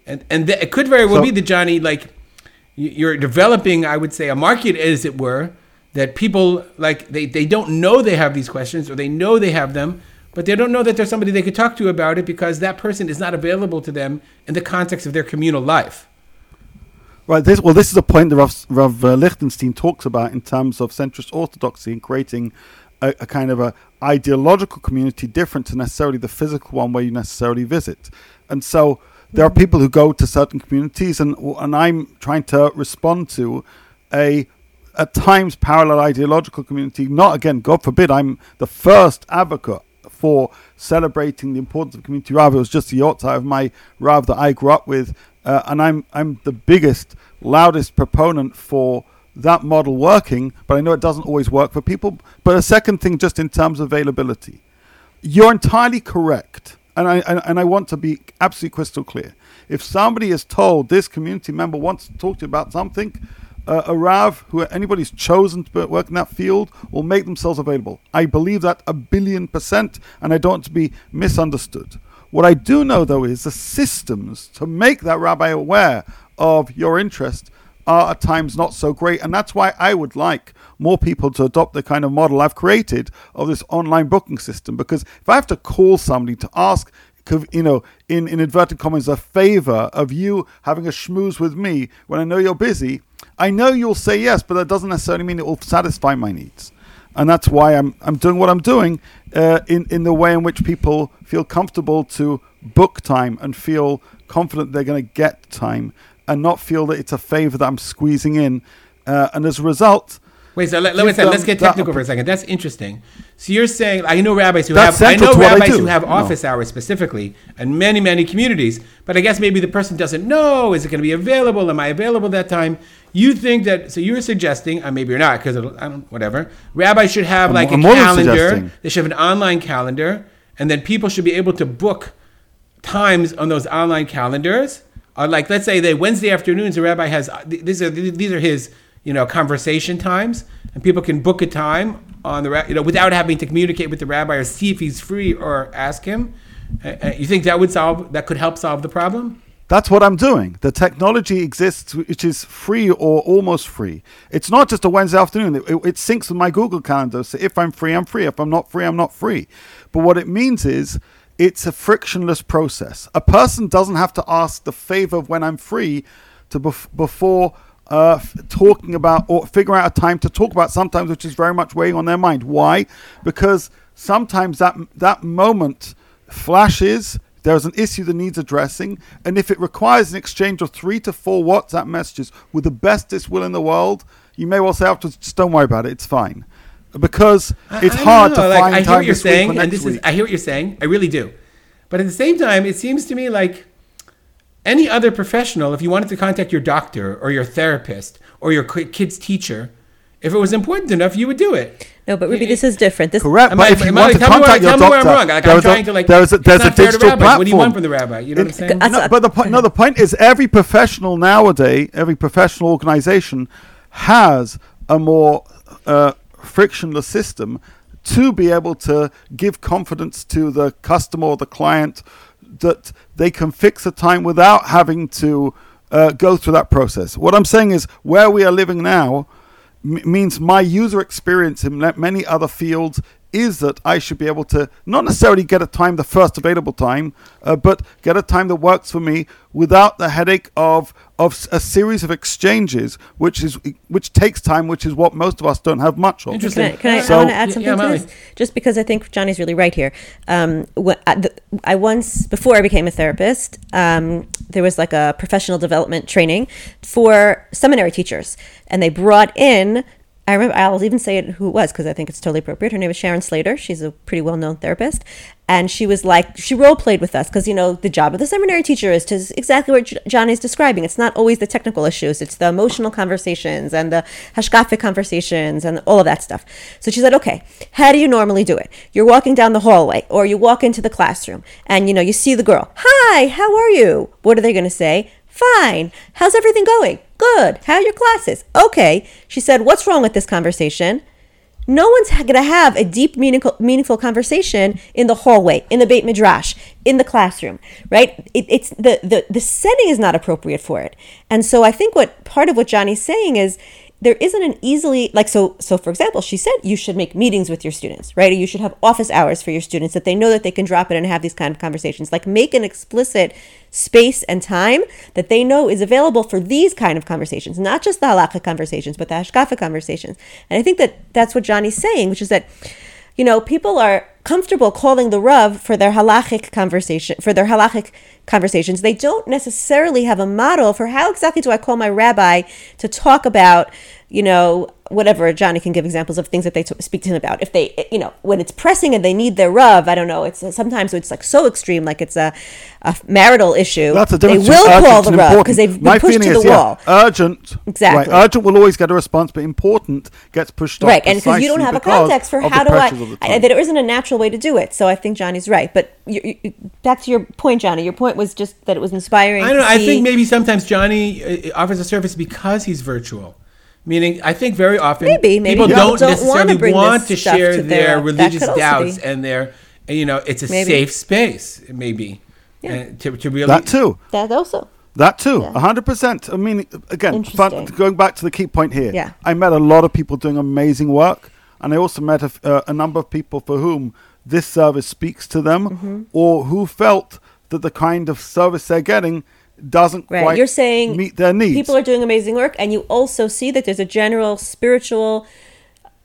And and th- it could very well So- be that Johnny like you're developing, I would say, a market, as it were, that people like they, they don't know they have these questions or they know they have them, but they don't know that there's somebody they could talk to about it because that person is not available to them in the context of their communal life. Right. This, well, this is a point that Rav, Rav uh, Lichtenstein talks about in terms of centrist orthodoxy and creating a, a, kind of a ideological community different to necessarily the physical one where you necessarily visit. And so there are people who go to certain communities, and and I'm trying to respond to a at times parallel ideological community. Not again, God forbid, I'm the first advocate for celebrating the importance of community Rather, It was just the outside of my Rav that I grew up with uh, and I'm I'm the biggest, loudest proponent for that model working. But I know it doesn't always work for people. But a second thing, just in terms of availability, you're entirely correct, and I and, I want to be absolutely crystal clear. If somebody is told this community member wants to talk to you about something, uh, a Rav, who anybody's chosen to work in that field, will make themselves available. I believe that a billion percent, and I don't want to be misunderstood. What I do know, though, is the systems to make that rabbi aware of your interest are at times not so great. And that's why I would like more people to adopt the kind of model I've created of this online booking system. Because if I have to call somebody to ask, you know, in, in inverted commas, a favor of you having a schmooze with me when I know you're busy, I know you'll say yes, but that doesn't necessarily mean it will satisfy my needs and that's why I'm I'm doing what I'm doing uh, in in the way in which people feel comfortable to book time and feel confident they're going to get time and not feel that it's a favor that I'm squeezing in, uh, and as a result. Wait, so let, let me say, let's get technical for a second. That's interesting. So you're saying I know rabbis who have I know rabbis who have office no. hours specifically, and many many communities. But I guess maybe the person doesn't know. Is it going to be available? Am I available that time? You think that? So you're suggesting, uh, maybe you're not, because I don't. Whatever. Rabbis should have like I'm, a I'm calendar. They should have an online calendar, and then people should be able to book times on those online calendars. Uh, like let's say that Wednesday afternoons, the rabbi has uh, these are these are his you know conversation times, and people can book a time on the you know without having to communicate with the rabbi or see if he's free or ask him. Uh, you think that would solve that could help solve the problem? That's what I'm doing. The technology exists, which is free or almost free. It's not just a Wednesday afternoon. It, it, it, syncs with my Google Calendar. So if I'm free, I'm free. If I'm not free, I'm not free. But what it means is it's a frictionless process. A person doesn't have to ask the favor of when I'm free to bef- before uh, f- talking about or figure out a time to talk about sometimes, which is very much weighing on their mind. Why? Because sometimes that that moment flashes there is an issue that needs addressing, and if it requires an exchange of three to four WhatsApp messages with the bestest will in the world, you may well say afterwards, just don't worry about it, it's fine. Because it's I, I hard to like, find I hear what you're saying, and this week. is I hear what you're saying, I really do. But at the same time, it seems to me like any other professional, if you wanted to contact your doctor or your therapist or your kid's teacher, if it was important enough, you would do it. No, but Ruby, this is different. This correct. But I, if you want to contact your doctor, where I'm wrong. Like, I'm trying to like. There's a, there's a digital platform. What do you want from the rabbi? You know it, what I'm saying? No, but the point, no, the point is every professional nowadays, every professional organization has a more uh, frictionless system to be able to give confidence to the customer or the client that they can fix a time without having to uh, go through that process. What I'm saying is where we are living now means my user experience in many other fields is that I should be able to not necessarily get a time, the first available time, uh, but get a time that works for me without the headache of of a series of exchanges, which is which takes time, which is what most of us don't have much of. Interesting. Can I, can I, so, I want to add something yeah, to this? Just because I think Johnny's really right here. Um, I once, before I became a therapist, um, there was like a professional development training for seminary teachers, and they brought in I remember, I'll even say it who it was because I think it's totally appropriate. Her name is Sharon Slater. She's a pretty well known therapist. And she was like, she role played with us because, you know, the job of the seminary teacher is to exactly what John is describing. It's not always the technical issues, it's the emotional conversations and the hashkafic conversations and all of that stuff. So she said, okay, how do you normally do it? You're walking down the hallway or you walk into the classroom and, you know, you see the girl. Hi, how are you? What are they going to say? Fine. How's everything going? Good. How are your classes? Okay. She said, What's wrong with this conversation? No one's going to have a deep, meaningful, meaningful conversation in the hallway, in the Beit Midrash, in the classroom, right? It, it's the, the the setting is not appropriate for it, and so I think what part of what Johnny's saying is there isn't an easily like so so for example she said you should make meetings with your students right? Or you should have office hours for your students that they know that they can drop in and have these kind of conversations. Like make an explicit space and time that they know is available for these kind of conversations not just the halakha conversations but the hashkafa conversations. And i think that that's what johnny's saying which is that you know, people are comfortable calling the Rav for their halachic conversation, for their halachic conversations. They don't necessarily have a model for how exactly do I call my rabbi to talk about, you know, whatever. Johnny can give examples of things that they t- speak to him about. If they, you know, when it's pressing and they need their Rav, I don't know. It's sometimes it's like so extreme, like it's a, a marital issue. That's a they will call the Rav because they've been My pushed to the is, yeah, wall. urgent. Exactly. Right, urgent will always get a response, but important gets pushed off. right and because you don't have a context for how do i pressures of the I- there isn't a natural way to do it so i think johnny's right but you, you, back to your point johnny your point was just that it was inspiring I don't know. to I see- think maybe sometimes Johnny uh, offers a service because he's virtual. Meaning, I think very often Maybe, maybe people people don't, don't necessarily wanna want to share to their their- religious doubts and their, you know, it's a Maybe. safe space, maybe. Yeah. To, to really. that too. that also That too, Yeah. a hundred percent. I mean, again, fun, going back to the key point here. Yeah. I met a lot of people doing amazing work, and I also met a, uh, a number of people for whom this service speaks to them, Mm-hmm. or who felt that the kind of service they're getting doesn't right quite you're saying meet their needs. people are doing amazing work and you also see that there's a general spiritual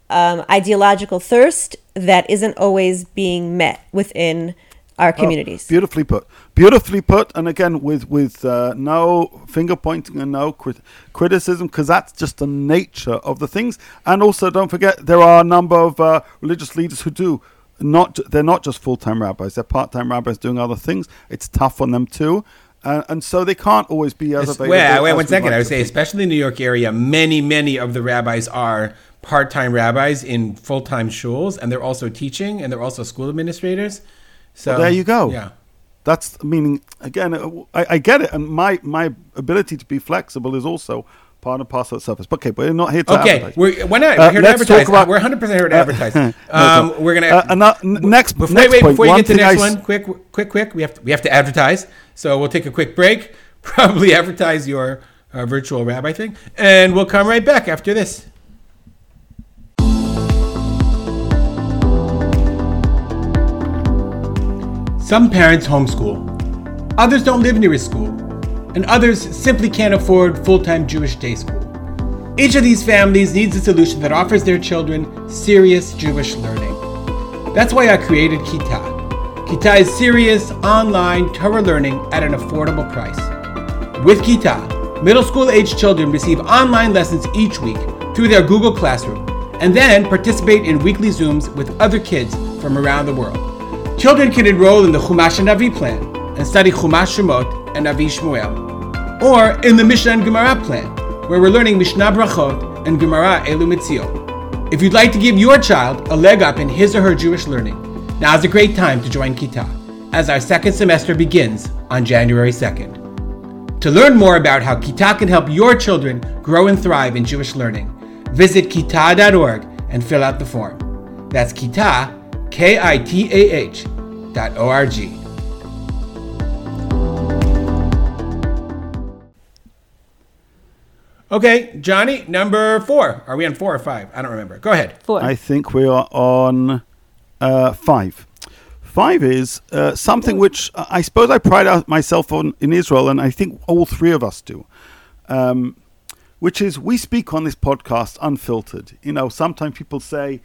um, ideological thirst that isn't always being met within our communities Beautifully put. Beautifully put. And again, with with uh, no finger pointing and no crit- criticism, because that's just the nature of the things. And also, don't forget, there are a number of uh, religious leaders who do not. They're not just full time rabbis. They're part time rabbis doing other things. It's tough on them too. Uh, and so they can't always be as It's- available. Wait, wait as one like I would say, think. especially in the New York area, many, many of the rabbis are part-time rabbis in full-time shuls, and they're also teaching, and they're also school administrators. So there you go. Yeah. That's meaning again. uh, I, I get it, and my my ability to be flexible is also part and parcel of service. But okay, but we're not here to Okay, advertise. we're, why not? Uh, We're here to let's talk advertise. about- we're 100 percent here to Uh, advertise. no, um, no. we're gonna. Uh, and uh, next, before, next wait, point. before you get to the I next s- one, quick, quick, quick. We have to, we have to advertise. So we'll take a quick break. Probably advertise your uh, virtual rabbi thing, and we'll come right back after this. Some parents homeschool, others don't live near a school, and others simply can't afford full time Jewish day school. Each of these families needs a solution that offers their children serious Jewish learning. That's why I created Kitah. Kitah is serious online Torah learning at an affordable price. With Kitah, middle school age children receive online lessons each week through their Google Classroom and then participate in weekly Zooms with other kids from around the world. Children can enroll in the Chumash and Navi plan and study Chumash Shemot and Navi Shmuel, or in the Mishnah and Gemara plan, where we're learning Mishnah Brachot and Gemara Elu Mitziot. If you'd like to give your child a leg up in his or her Jewish learning, now's a great time to join Kitah, as our second semester begins on January 2nd. To learn more about how Kitah can help your children grow and thrive in Jewish learning, visit kitah.org and fill out the form. That's Kitah, K I T A H, dot O R G. Okay, Johnny, number four. Are we on four or five? I don't remember. Go ahead. Four. I think we are on uh, five. Five is uh, something which I suppose I pride out myself on in Israel, and I think all three of us do. Um, which is we speak on this podcast unfiltered. You know, sometimes people say,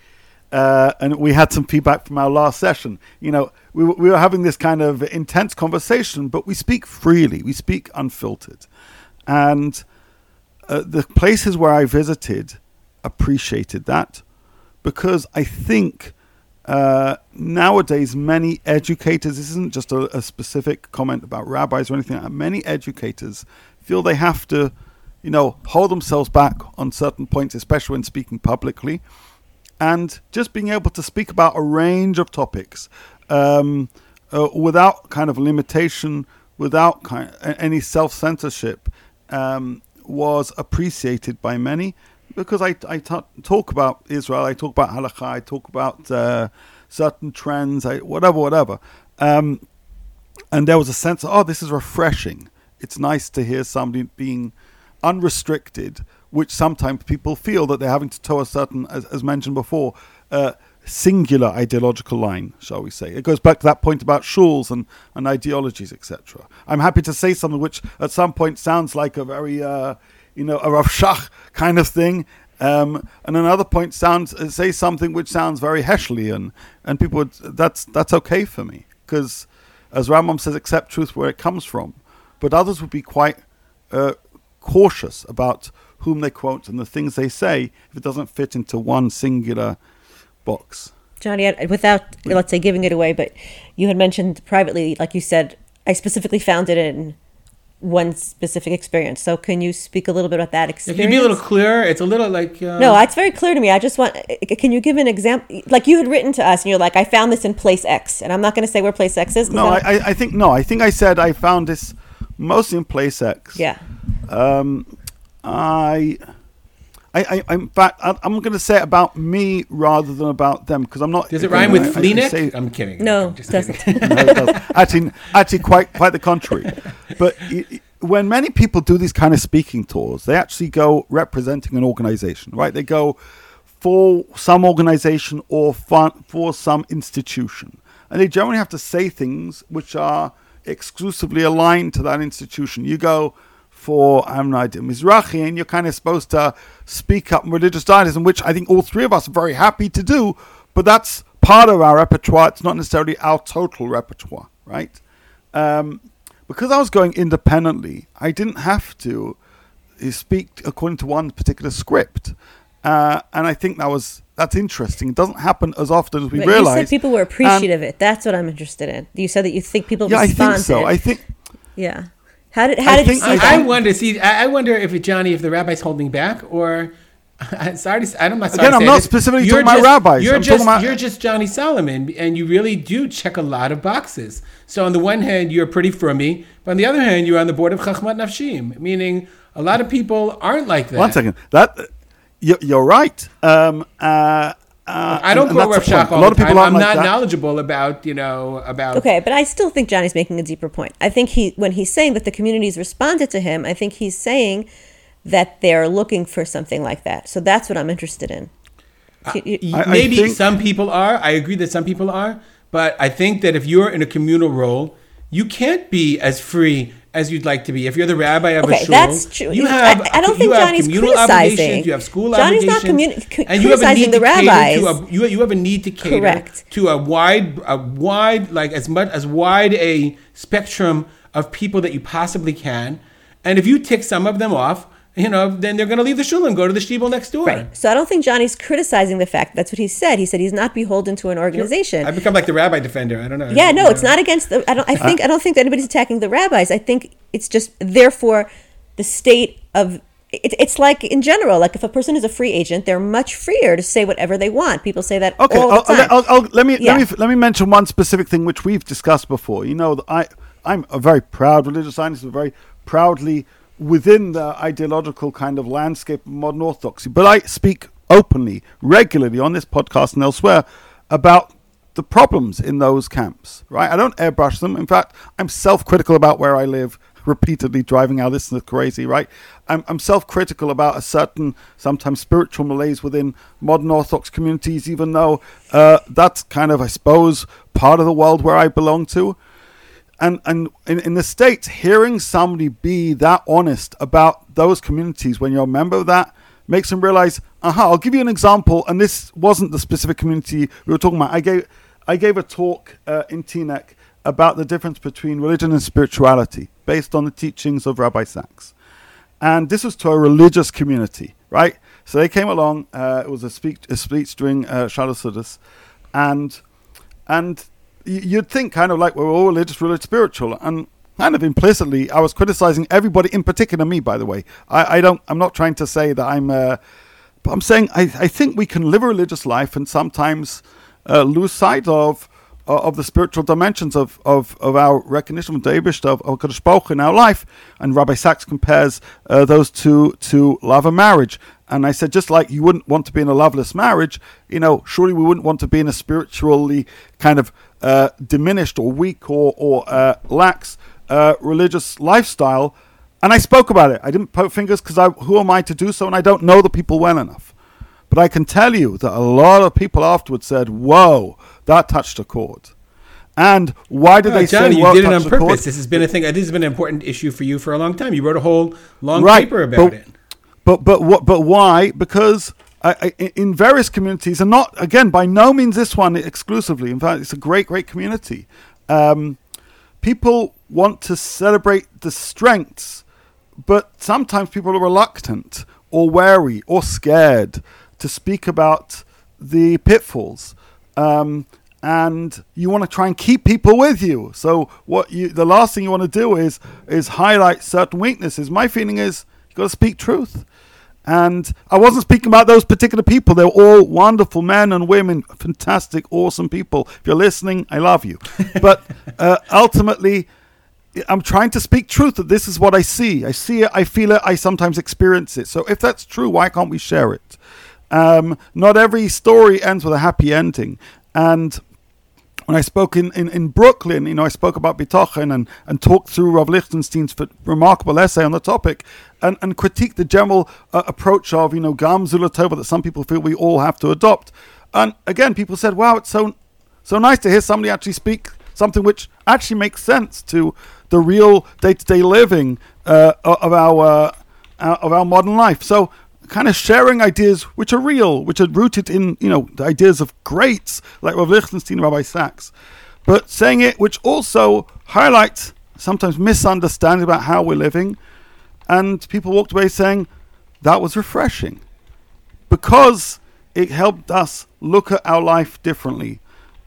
uh, and we had some feedback from our last session. You know, we, were- we were having this kind of intense conversation, but we speak freely. We speak unfiltered, and uh, the places where I visited appreciated that because I think uh, nowadays many educators, this isn't just a, a specific comment about rabbis or anything, like that, many educators feel they have to, you know, hold themselves back on certain points, especially when speaking publicly. And just being able to speak about a range of topics um, uh, without kind of limitation, without kind any self censorship, um, was appreciated by many because I, I talk about Israel, I talk about halakha, I talk about uh, certain trends, I, whatever, whatever. Um, and there was a sense of, oh, this is refreshing. It's nice to hear somebody being unrestricted which sometimes people feel that they're having to toe a certain, as, as mentioned before, uh, singular ideological line, shall we say. It goes back to that point about shuls and, and ideologies, etc. I'm happy to say something which at some point sounds like a very, uh, you know, a Rav Shach kind of thing, um, and another point sounds uh, say something which sounds very Heschelian, and people would that's that's okay for me because, as Rambam says, accept truth where it comes from, but others would be quite uh, cautious about whom they quote and the things they say if it doesn't fit into one singular box. Johnny, without let's say giving it away, but you had mentioned privately, like you said, I specifically found it in one specific experience. So can you speak a little bit about that experience? Can you be a little clearer? It's a little like uh... no, it's very clear to me. I just want. Can you give an example? Like you had written to us, and you're like, I found this in place X, and I'm not going to say where place X is. No, I, I, I think no. I think I said I found this mostly in place X. Yeah. Um, I. I, I, in fact, I, am going to say it about me rather than about them because I'm not. Does it rhyme with Fleenek? I'm kidding. No, I'm just doesn't. no, it does. Actually, actually, quite quite the contrary. But it, when many people do these kind of speaking tours, they actually go representing an organization, right? They go for some organization or for, for some institution, and they generally have to say things which are exclusively aligned to that institution. You go for Amnai Mizrahi, and you're kind of supposed to speak up in religious Zionism, which I think all three of us are very happy to do, but that's part of our repertoire. It's not necessarily our total repertoire, right? Um, because I was going independently, I didn't have to uh, speak according to one particular script. Uh, and I think that was that's interesting. It doesn't happen as often as we But realize. You said people were appreciative of it. That's what I'm interested in. You said that you think people yeah, I think so. I think yeah. How did how I did think- you see I, I wonder. See, I, I wonder if Johnny, if the rabbi's holding back, or I'm sorry. To, say- I'm not sorry Again, to I'm not this. specifically You're talking about rabbis. You're I'm just about- you're just Johnny Solomon, and you really do check a lot of boxes. So on the one hand, you're pretty frummy, but on the other hand, you're on the board of Chochmat Nashim, meaning a lot of people aren't like that. one second. That you're, you're right. Um, uh, uh, I don't and quote Rav that's the point. Shach all A lot the of people time. aren't I'm like not that. knowledgeable about you know about. Okay, but I still think Johnny's making a deeper point. I think he when he's saying that the communities responded to him, I think he's saying that they're looking for something like that. So that's what I'm interested in. You- you- Y- I- I Maybe think- some people are. I agree that some people are. But I think that if you're in a communal role, you can't be as free as you'd like to be. If you're the rabbi of a Okay, shul, that's true. You have, I don't you think Johnny's criticizing. You have school Johnny's not obligations, communi- c- and you have a criticizing need the to cater to rabbis. a, you, you have a need to cater Correct. to a wide, a wide, like as much as wide a spectrum of people that you possibly can. And if you tick some of them off, you know, then they're going to leave the shul and go to the shtibel next door. Right. So I don't think Johnny's criticizing the fact. That's what he said. He said he's not beholden to an organization. I become like the rabbi defender. I don't know. Yeah, no, You it's not against the. I don't. I uh, think. I don't think that anybody's attacking the rabbis. I think it's just therefore the state of. It, it's like in general, like if a person is a free agent, they're much freer to say whatever they want. People say that Okay, all I'll, the time. I'll, I'll, let me Yeah. let me let me mention one specific thing which we've discussed before. You know, I I'm a very proud religious Zionist, very proudly within the ideological kind of landscape of modern orthodoxy. But I speak openly, regularly on this podcast and elsewhere about the problems in those camps. Right? I don't airbrush them. In fact, I'm self-critical about where I live. Repeatedly driving our listeners crazy, right? I'm, I'm self critical about a certain, sometimes spiritual malaise within modern Orthodox communities, even though uh, that's kind of, I suppose, part of the world where I belong to and and in, in the states hearing somebody be that honest about those communities when you're a member of that makes them realize aha i'll give you an example and this wasn't the specific community we were talking about. I gave i gave a talk uh, in teaneck about the difference between religion and spirituality based on the teachings of rabbi Sacks. And this was to a religious community right? So they came along uh, it was a speech a speech during uh, and and you'd think kind of like we're all religious, religious, spiritual, and kind of implicitly, I was criticizing everybody, in particular me, by the way. I, I don't, I'm not trying to say that I'm, uh, but I'm saying I, I think we can live a religious life and sometimes uh, lose sight of. uh, Of the spiritual dimensions of, of, of our recognition of the Eibush, of, of Kadosh Baruch in our life, and Rabbi Sacks compares uh, those two to love and marriage. And I said, just like you wouldn't want to be in a loveless marriage, you know, surely we wouldn't want to be in a spiritually kind of uh, diminished or weak or, or uh, lax uh, religious lifestyle. and I spoke about it. I didn't poke fingers because I, who am I to do so? And I don't know the people well enough. But I can tell you that a lot of people afterwards said, "Whoa, that touched a chord." And why did Oh, they Johnny, say, you did it on touched chord"? purpose. This has been a thing. This has been an important issue for you for a long time. You wrote a whole long Right, paper about but- it. But but what? But why? Because In various communities, and not again by no means this one exclusively. In fact, it's a great, great community. Um, people want to celebrate the strengths, but sometimes people are reluctant or wary or scared to speak about the pitfalls. Um, and you want to try and keep people with you. So what you the last thing you want to do is is highlight certain weaknesses. My feeling is you've got to speak truth. And I wasn't speaking about those particular people. They're all wonderful men and women, fantastic, awesome people. If you're listening, I love you. But uh, ultimately, I'm trying to speak truth that this is what I see. I see it, I feel it, I sometimes experience it. So if that's true, why can't we share it? Um, not every story ends with a happy ending. And when I spoke in, in, in Brooklyn, you know, I spoke about Bitochen and, and talked through Rav Lichtenstein's remarkable essay on the topic and, and critiqued the general uh, approach of, you know, Gam Zu L'Tova that some people feel we all have to adopt. And again, people said, wow, it's so, so nice to hear somebody actually speak something which actually makes sense to the real day-to-day living uh, of our uh, of our modern life. So kind of sharing ideas which are real, which are rooted in you know the ideas of greats like Rav Lichtenstein, Rabbi Sacks, but saying it which also highlights sometimes misunderstanding about how we're living, and people walked away saying that was refreshing because it helped us look at our life differently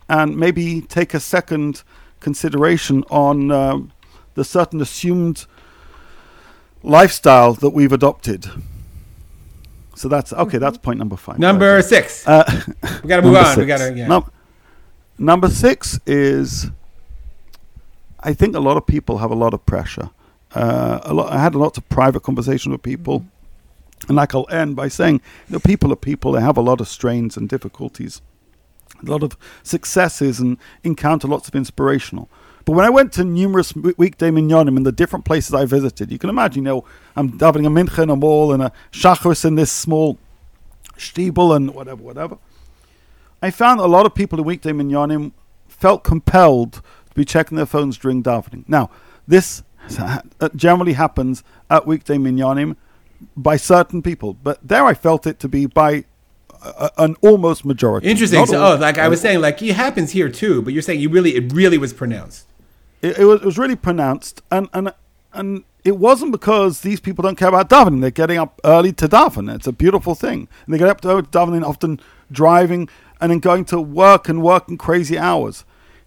and maybe take a second consideration on um, the certain assumed lifestyle that we've adopted. So that's okay. That's point number five. Number six. Uh, we got to move on. We got to. Yeah. Num- number six is, I think a lot of people have a lot of pressure. Uh, a lot. I had lots of private conversations with people, and like I'll end by saying, you know, people are people. They have a lot of strains and difficulties, a lot of successes, and encounter lots of inspirational. But when I went to numerous weekday minyanim in the different places I visited, you can imagine, you know, I'm davening a mincha in a mall and a shachris in this small stiebel and whatever, whatever. I found a lot of people in weekday minyanim felt compelled to be checking their phones during davening. Now, this ha- uh, generally happens at weekday minyanim by certain people, but there I felt it to be by uh, an almost majority. Interesting. Not So, all. oh, like I was saying, like it happens here too, but you're saying you really, it really was pronounced. it, it, was, it was really pronounced, and and and it wasn't because these people don't care about davening. They're getting up early to daven. It's a beautiful thing. And they get up to davening, often driving, and then going to work and working crazy hours.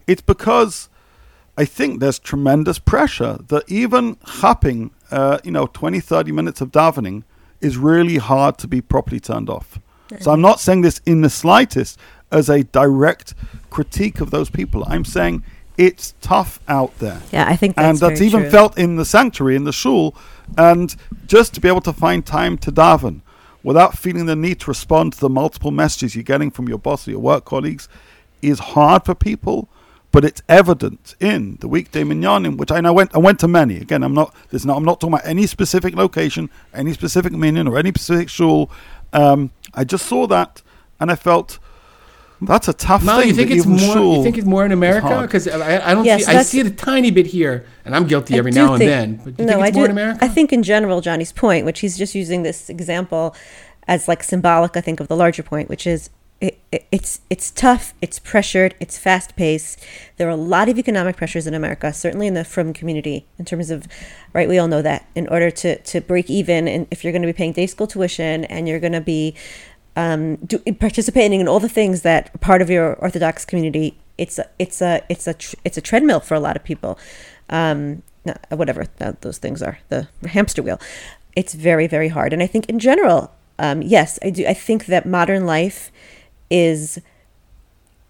It's because I think there's tremendous pressure that even chapping, uh, you know, 20, 30 minutes of davening is really hard to be properly turned off. So I'm not saying this in the slightest as a direct critique of those people. I'm saying it's tough out there Yeah, I think that's and that's even true. felt in the sanctuary in the shul and just to be able to find time to daven without feeling the need to respond to the multiple messages you're getting from your boss or your work colleagues is hard for people but it's evident in the weekday minyanim which I know went I went to many again I'm not there's not I'm not talking about any specific location any specific minyan or any specific shul um, I just saw that and I felt that's a tough Mal, thing you think it's even more? shul You think it's more in America? Because I, I don't Yes, see. I see it a tiny bit here, and I'm guilty I every do now and then. But do you no, think it's I more do. in America? I think in general, Johnny's point, which he's just using this example as like symbolic, I think, of the larger point, which is it, it, it's it's tough, it's pressured, it's fast paced. There are a lot of economic pressures in America, certainly in the frum community, in terms of, right? We all know that in order to to break even, and if you're going to be paying day school tuition and you're going to be um, do, participating in all the things that part of your Orthodox community, it's a, it's a it's a tr- it's a treadmill for a lot of people. Um, whatever th- those things are, the hamster wheel. It's very very hard, and I think in general, um, yes, I do. I think that modern life is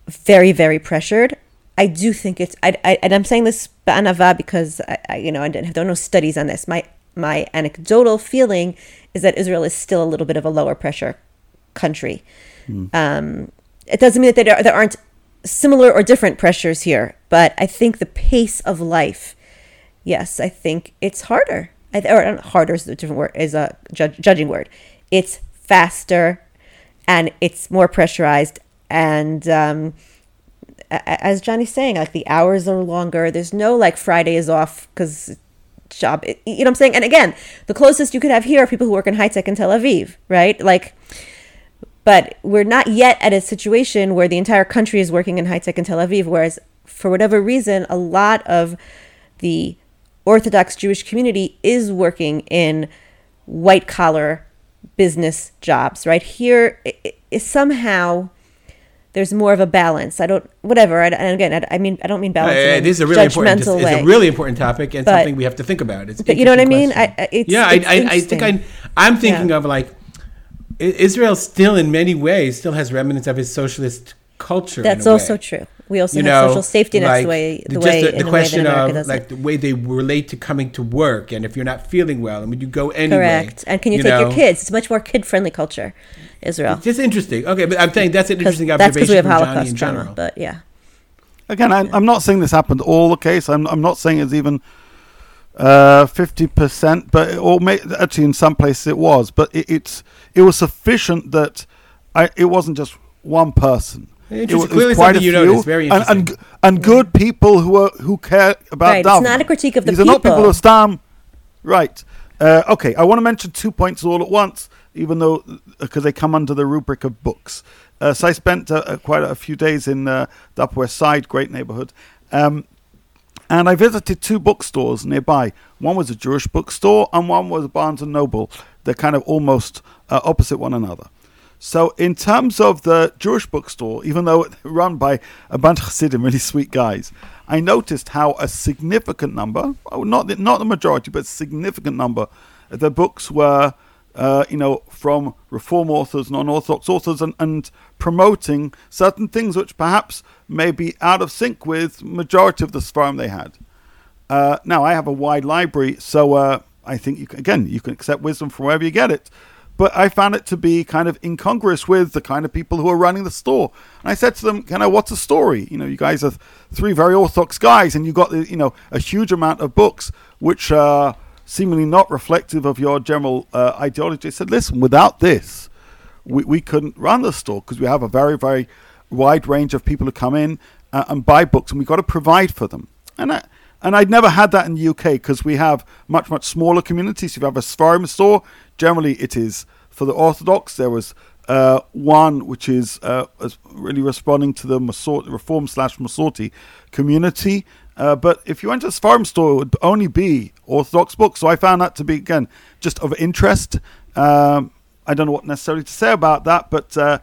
very very pressured. I do think it's I, I and I'm saying this ba'anava because I, I you know I don't have no studies on this. My my anecdotal feeling is that Israel is still a little bit of a lower pressure country. Um, it doesn't mean that there, there aren't similar or different pressures here, but I think the pace of life, yes, I think it's harder. I or harder is a different word is a judge, judging word. It's faster, and it's more pressurized, and um, as Johnny's saying, like the hours are longer. There's no like Friday is off because job. You know what I'm saying? And again, the closest you could have here are people who work in high tech in Tel Aviv, right? Like, but we're not yet at a situation where the entire country is working in high tech in Tel Aviv. Whereas, for whatever reason, a lot of the Orthodox Jewish community is working in white collar business jobs, right? Here, somehow there's more of a balance. I don't, whatever. I, and again, I, I mean, I don't mean uh, balance. in it is a really important. It's, a really important topic and But- something we have to think about. It's But you know what I mean? I- it's- yeah, it's I, I, I think I, I'm thinking Yeah. of like Israel still, in many ways, still has remnants of its socialist culture. That's also true. We also You have know, social safety nets like, the way the just way the, in the a question way that America of doesn't. like the way they relate to coming to work, and if you're not feeling well, and would you go anyway? Correct. And can you, take know? your kids? It's a much more kid friendly culture, Israel. It's just interesting. Okay, but I'm saying that's an interesting that's observation because we have from Johnny Holocaust in trauma. But yeah. Again, I, I'm not saying this happened all the case. I'm, I'm not saying it's even uh, fifty percent, but or may, actually in some places it was. But it, it's it was sufficient that I, it wasn't just one person. It Interesting. was, it Clearly quite something a you few, noticed. Very and, and interesting. g- and good people who are who care about Right, it's not a critique of the These are not people people. who stand. Right. Uh, okay. I want to mention two points all at once, even though because they come under the rubric of books. Uh, so I spent uh, uh, quite a few days in uh, the Upper West Side, great neighborhood, um, and I visited two bookstores nearby. One was a Jewish bookstore, and one was Barnes and Noble. They're kind of almost uh, opposite one another. So, in terms of the Jewish bookstore, even though it's run by a bunch of Hasidim, really sweet guys, I noticed how a significant number, oh, not the, not the majority, but a significant number, of the books were, uh, you know, from Reform authors, non-Orthodox authors, and, and promoting certain things which perhaps may be out of sync with majority of the Sfarim they had. Uh, now I have a wide library, so uh, I think you can, again you can accept wisdom from wherever you get it. But I found it to be kind of incongruous with the kind of people who are running the store. And I said to them, "You know, what's the story? You know, you guys are three very orthodox guys, and you got you know a huge amount of books which are seemingly not reflective of your general uh, ideology." I said, "Listen, without this, we, we couldn't run the store because we have a very very wide range of people who come in uh, and buy books, and we've got to provide for them." And I, and I'd never had that in the UK because we have much much smaller communities. If you have a Sfarim store, generally it is for the Orthodox. There was uh, one which is uh, really responding to the Masort, Reform slash Masorti community. Uh, but if you went to a Sfarim store, it would only be Orthodox books. So I found that to be again just of interest. Um, I don't know what necessarily to say about that, but uh,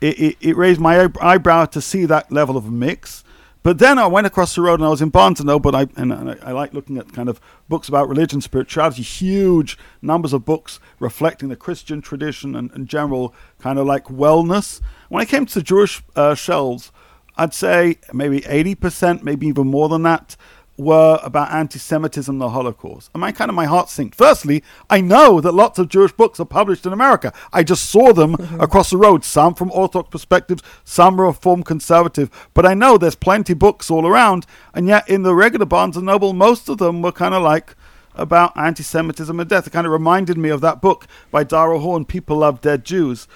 it, it, it raised my eyebrow to see that level of mix. But then I went across the road and I was in Barnes and Noble. And I, and I, I like looking at kind of books about religion, spirituality, huge numbers of books reflecting the Christian tradition and, and general kind of like wellness. When I came to the Jewish uh, shelves, I'd say maybe 80%, maybe even more than that, were about anti-Semitism, and the Holocaust. And my kind of my heart sinked. Firstly, I know that lots of Jewish books are published in America. I just saw them mm-hmm. across the road. Some from Orthodox perspectives, some Reform conservative. But I know there's plenty books all around. And yet, in the regular Barnes and Noble, most of them were kind of like about anti-Semitism and death. It kind of reminded me of that book by Dara Horn, "People Love Dead Jews."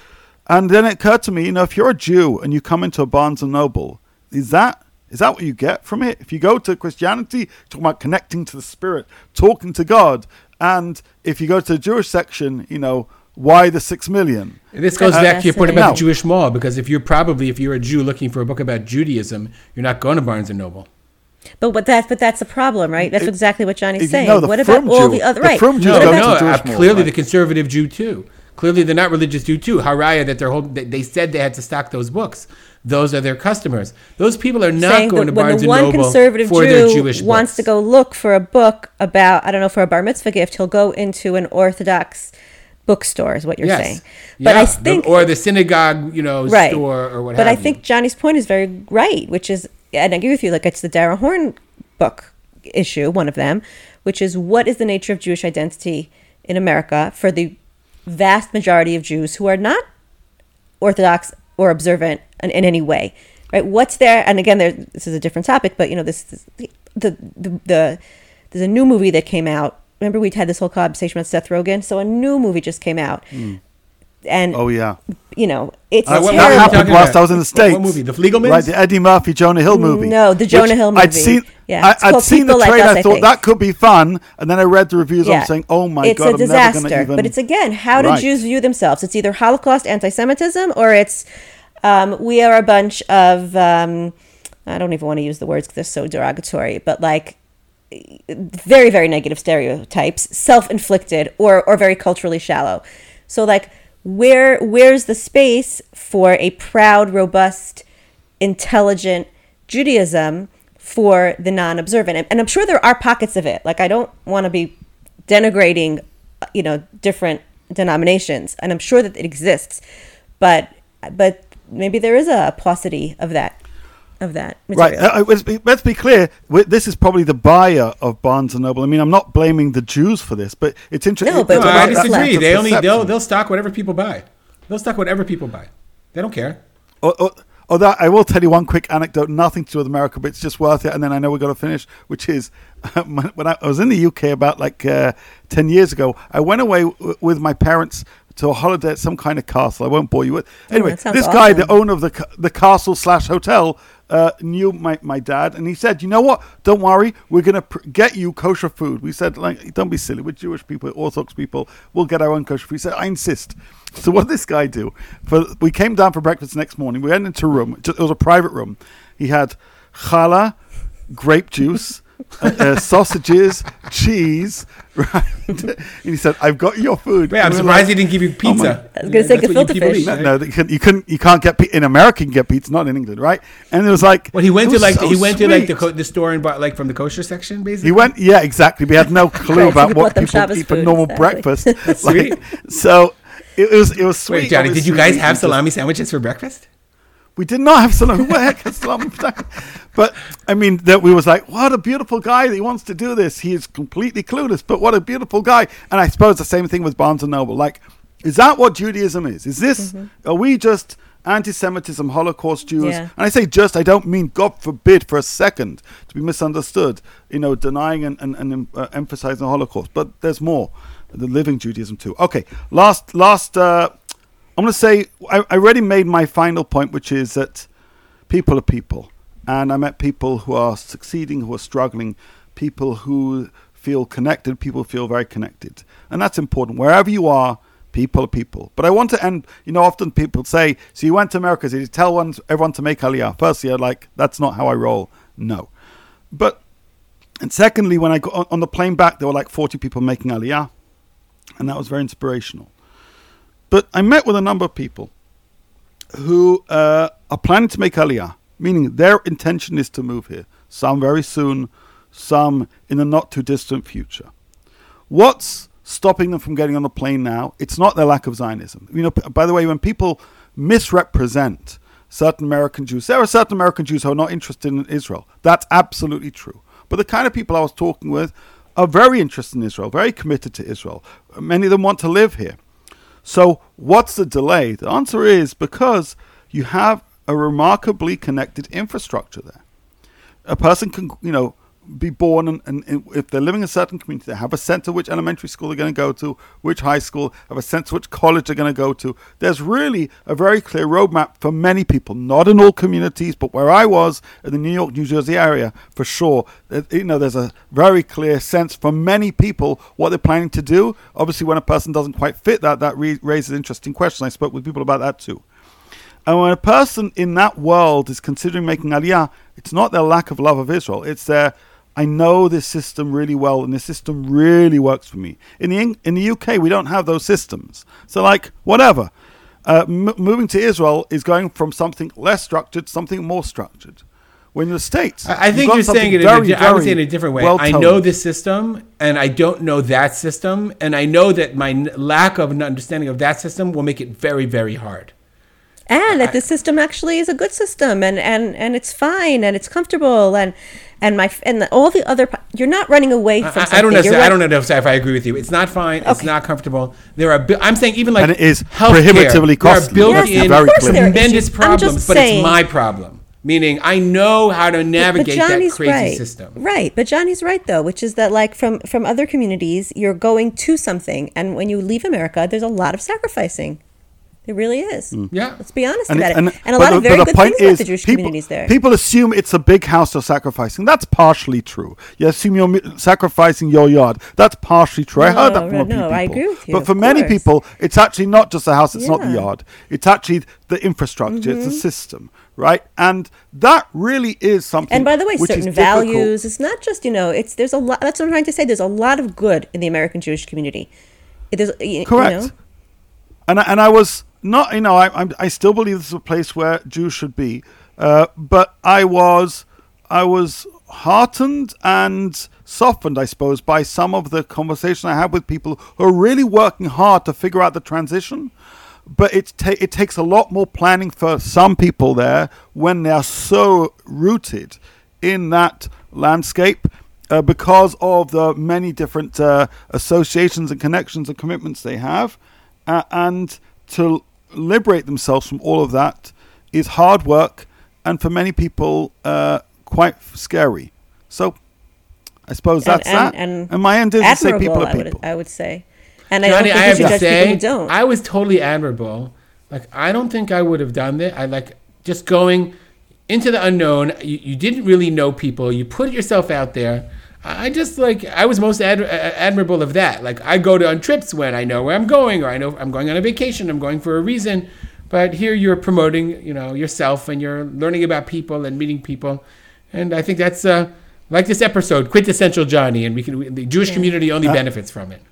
And then it occurred to me, you know, if you're a Jew and you come into a Barnes and Noble, is that is that what you get from it? If you go to Christianity, talking about connecting to the Spirit, talking to God, and if you go to the Jewish section, you know, why the six million? This goes Uh, back to your point about Now- the Jewish mall, because if you're probably if you're a Jew looking for a book about Judaism, you're not going to Barnes and Noble. But what that but that's the problem, right? That's It- exactly what Johnny's if you saying. know the what about frum all the other the right? frum Jews No, go what to no, the uh, clearly right? the conservative Jew too. Clearly they're not religious Jew too. Haraya that they're holding, they, they said they had to stock those books. Those are their customers. Those people are not saying going that to Barnes the and Noble conservative for their Jew Jewish wants books. to go look for a book about I don't know for a bar mitzvah gift, he'll go into an Orthodox bookstore. Is what you're yes. saying? But I Yeah, the- think or the synagogue, you know, right. store or what But I think you. Johnny's point is very right, which is, and I agree with you. Like it's the Dara Horn book issue, one of them, which is what is the nature of Jewish identity in America for the vast majority of Jews who are not Orthodox or observant in, in any way, right? What's there? And again, there, this is a different topic, but you know, this, this the, the the there's a new movie that came out remember we had this whole conversation about Seth Rogen. So a new movie just came out, hmm. And Oh yeah. you know it's Uh, what- terrible. what That happened whilst? I was in the What- states. what movie? The Flegelmans? Right, the Eddie Murphy Jonah Hill movie. No, the Jonah which Hill I'd movie. seen. Yeah, I, it's I'd seen the People Like trailer. Us, I I thought think. that could be fun, and then I read the reviews. I'm saying, "Oh my it's god, it's a disaster. never gonna even." But it's again, how do Right. Jews view themselves? It's either Holocaust anti-Semitism or it's um, we are a bunch of um, I don't even want to use the words because they're so derogatory, but like very very negative stereotypes, self-inflicted or or very culturally shallow. So like where where's the space for a proud, robust, intelligent Judaism for the non-observant? And, I'm sure there are pockets of it. Like I don't want to be denigrating, you know, different denominations, and I'm sure that it exists, but but maybe there is a paucity of that of that Right. material. Uh, uh, let's, be, let's be clear. this is probably the buyer of Barnes and Noble. I mean, I'm not blaming the Jews for this, but it's interesting. No, but No, I about that disagree. left. They only they'll they'll stock whatever people buy. They'll stock whatever people buy. They don't care. Oh, oh, oh, that I will tell you one quick anecdote, nothing to do with America, but it's just worth it. And then I know we're going to finish, which is when when I, I was in the UK about like uh, ten years ago. I went away w- with my parents to a holiday at some kind of castle. I won't bore you with. Anyway, that sounds this guy, the owner of the the castle slash hotel, uh, knew my, my dad, and he said, "You know what? Don't worry, we're to pr- get you kosher food." We said, "Like, don't be silly. We're Jewish people, Orthodox people. We'll get our own kosher food." He said, "I insist." So what did this guy do? For we came down for breakfast next morning. We went into a room. It was a private room. He had challah, grape juice. Uh, uh, sausages, cheese, right? and he said, "I've got your food." Yeah, I'm we surprised like, he didn't give you "Oh pizza. I was gonna say That's what you gefilte fish. eat, no, right? no, they you couldn't. You can't get pi- in America. You can get pizza, not in England, right? And it was like, Well, he went to like so he went to like the co- the store and bought like from the kosher section, basically. He went, yeah, exactly. We had no clue Right, about he what bought people Shabbos eat for food, normal exactly. breakfast. sweet. Like, so it was, it was sweet. Wait, Johnny, did you guys have salami sandwiches for breakfast? We did not have salami. Who the heck has salami? But I mean, that we was like, what a beautiful guy. That he wants to do this. He is completely clueless, but what a beautiful guy. And I suppose the same thing with Barnes and Noble. Like, is that what Judaism is? Is this? Are we just anti-Semitism, Holocaust Jews? Yeah. And I say just. I don't mean God forbid for a second to be misunderstood. You know, denying and and, and uh, emphasizing the Holocaust. But there's more. The living Judaism too. Okay, last last. Uh, I'm going to say I, I already made my final point, which is that people are people, and I met people who are succeeding, who are struggling, people who feel connected, people feel very connected, and that's important. Wherever you are, people are people. But I want to end. You know, often people say, "So you went to America? Did you tell one, everyone to make Aliyah?" Firstly, I'm like, "That's not how I roll." No, but and secondly, when I got on, on the plane back, there were like 40 people making Aliyah, and that was very inspirational. But I met with a number of people who uh, are planning to make Aliyah, meaning their intention is to move here. Some very soon, some in the not too distant future. What's stopping them from getting on the plane now? It's not their lack of Zionism. You know, by the way, when people misrepresent certain American Jews, there are certain American Jews who are not interested in Israel. That's absolutely true. But the kind of people I was talking with are very interested in Israel, very committed to Israel. Many of them want to live here. So, what's the delay? The answer is because you have a remarkably connected infrastructure there. A person can, you know, be born and, and, and if they're living in a certain community, they have a sense of which elementary school they're going to go to, which high school, have a sense of which college they're going to go to. There's really a very clear roadmap for many people, not in all communities, but where I was in the New York, New Jersey area, for sure, you know, there's a very clear sense for many people what they're planning to do. Obviously, when a person doesn't quite fit that, that re- raises interesting questions. I spoke with people about that too. And when a person in that world is considering making aliyah, it's not their lack of love of Israel. It's their, I know this system really well, and this system really works for me. In the in the UK, we don't have those systems. So, like, whatever. Uh, m- moving to Israel is going from something less structured to something more structured. When the States, I I think you're saying it. In a, very, I would say in a different way. I know this system, and I don't know that system, and I know that my n- lack of an understanding of that system will make it very, very hard. And that the system actually is a good system and and and it's fine and it's comfortable and and my and the, all the other pa- you're not running away from I, something I don't know. You're I don't know if if I agree with you. It's not fine. It's not comfortable. There are. bu- I'm saying even like And it is healthcare, prohibitively There are costly. built Yes, in very of course there are tremendous issues. I'm just problems, but it's my problem. Meaning, I know how to navigate that crazy right. system. Right, but Johnny's right though, which is that like from from other communities, you're going to something, and when you leave America, there's a lot of sacrificing. There really is. Yeah. Let's be honest And, about it- it. And, and- a lot the- of very the good point things about the Jewish people, communities there. People assume it's a big house they're sacrificing. That's partially true. You assume you're mi- sacrificing your yard. That's partially true. I heard that No, from a few no, people. I agree with you, But for many course. people, it's actually not just the house. It's not the yard. It's actually the infrastructure. It's the Mm-hmm. system, right? And that really is something. and by the way, which is certain difficult. values. It's not just you know. It's there's a lot. That's what I'm trying to say. There's a lot of good in the American Jewish community. It is you Correct. know, and I, and I was not, you know, I I still believe this is a place where Jews should be, uh, but I was I was heartened and softened, I suppose, by some of the conversation I had with people who are really working hard to figure out the transition. But it ta- it takes a lot more planning for some people there when they are so rooted in that landscape uh, because of the many different uh, associations and connections and commitments they have. Uh, and to liberate themselves from all of that is hard work and for many people uh, quite scary. So I suppose and, that's that. and, And, my end is to say people are I would. I would say. And Johnny, I I don't think we to should judge people say, who don't. I was totally admirable. Like, I don't think I would have done that. I like just going into the unknown. You, you didn't really know people. You put yourself out there. I I just like I was most ad- admirable of that. Like I go to on trips when I know where I'm going, or I know I'm going on a vacation. I'm going for a reason. But here you're promoting, you know, yourself, and you're learning about people and meeting people. And I think that's uh, like this episode, quintessential Johnny, and we can we, the Jewish community only benefits from it.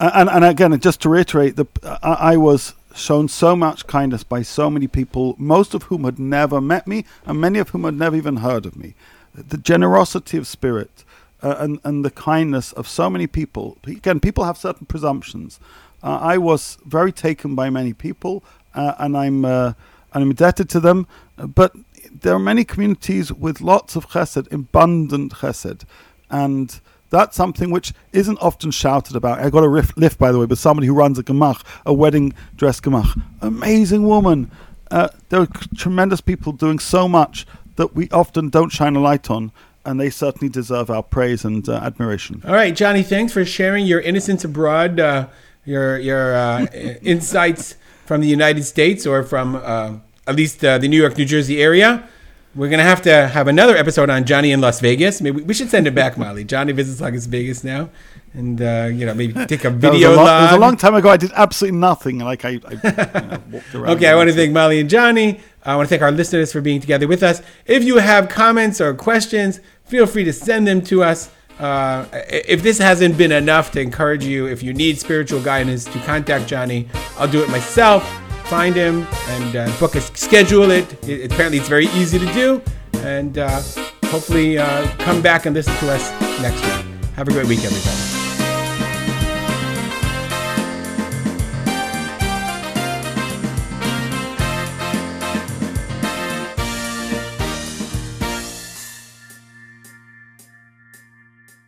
and, and again, just to reiterate, the I, I was shown so much kindness by so many people, most of whom had never met me, and many of whom had never even heard of me. The generosity of spirit uh, and and the kindness of so many people. Again, people have certain presumptions. Uh, I was very taken by many people, uh, and I'm uh, and I'm indebted to them. But there are many communities with lots of chesed, abundant chesed, and that's something which isn't often shouted about. I got a riff, lift, by the way, with somebody who runs a gemach, a wedding dress gemach. Amazing woman. Uh, there are tremendous people doing so much that we often don't shine a light on, and they certainly deserve our praise and uh, admiration. All right, Johnny, thanks for sharing your innocence abroad, uh, your your uh, insights from the United States or from uh, at least uh, the New York, New Jersey area. We're gonna have to have another episode on Johnny in Las Vegas. Maybe we should send it back, Molly. Johnny visits Las Vegas now, and uh, you know maybe take a That was, video a long, it was a long time ago. I did absolutely nothing. Like I, I you know, walked around. Okay, I want to thank Molly and Johnny. I want to thank our listeners for being together with us. If you have comments or questions, feel free to send them to us. Uh, if this hasn't been enough to encourage you, if you need spiritual guidance, to contact Johnny, I'll do it myself. Find him and uh, book a schedule it. it. Apparently, it's very easy to do. And uh, hopefully, uh, come back and listen to us next week. Have a great week, everybody.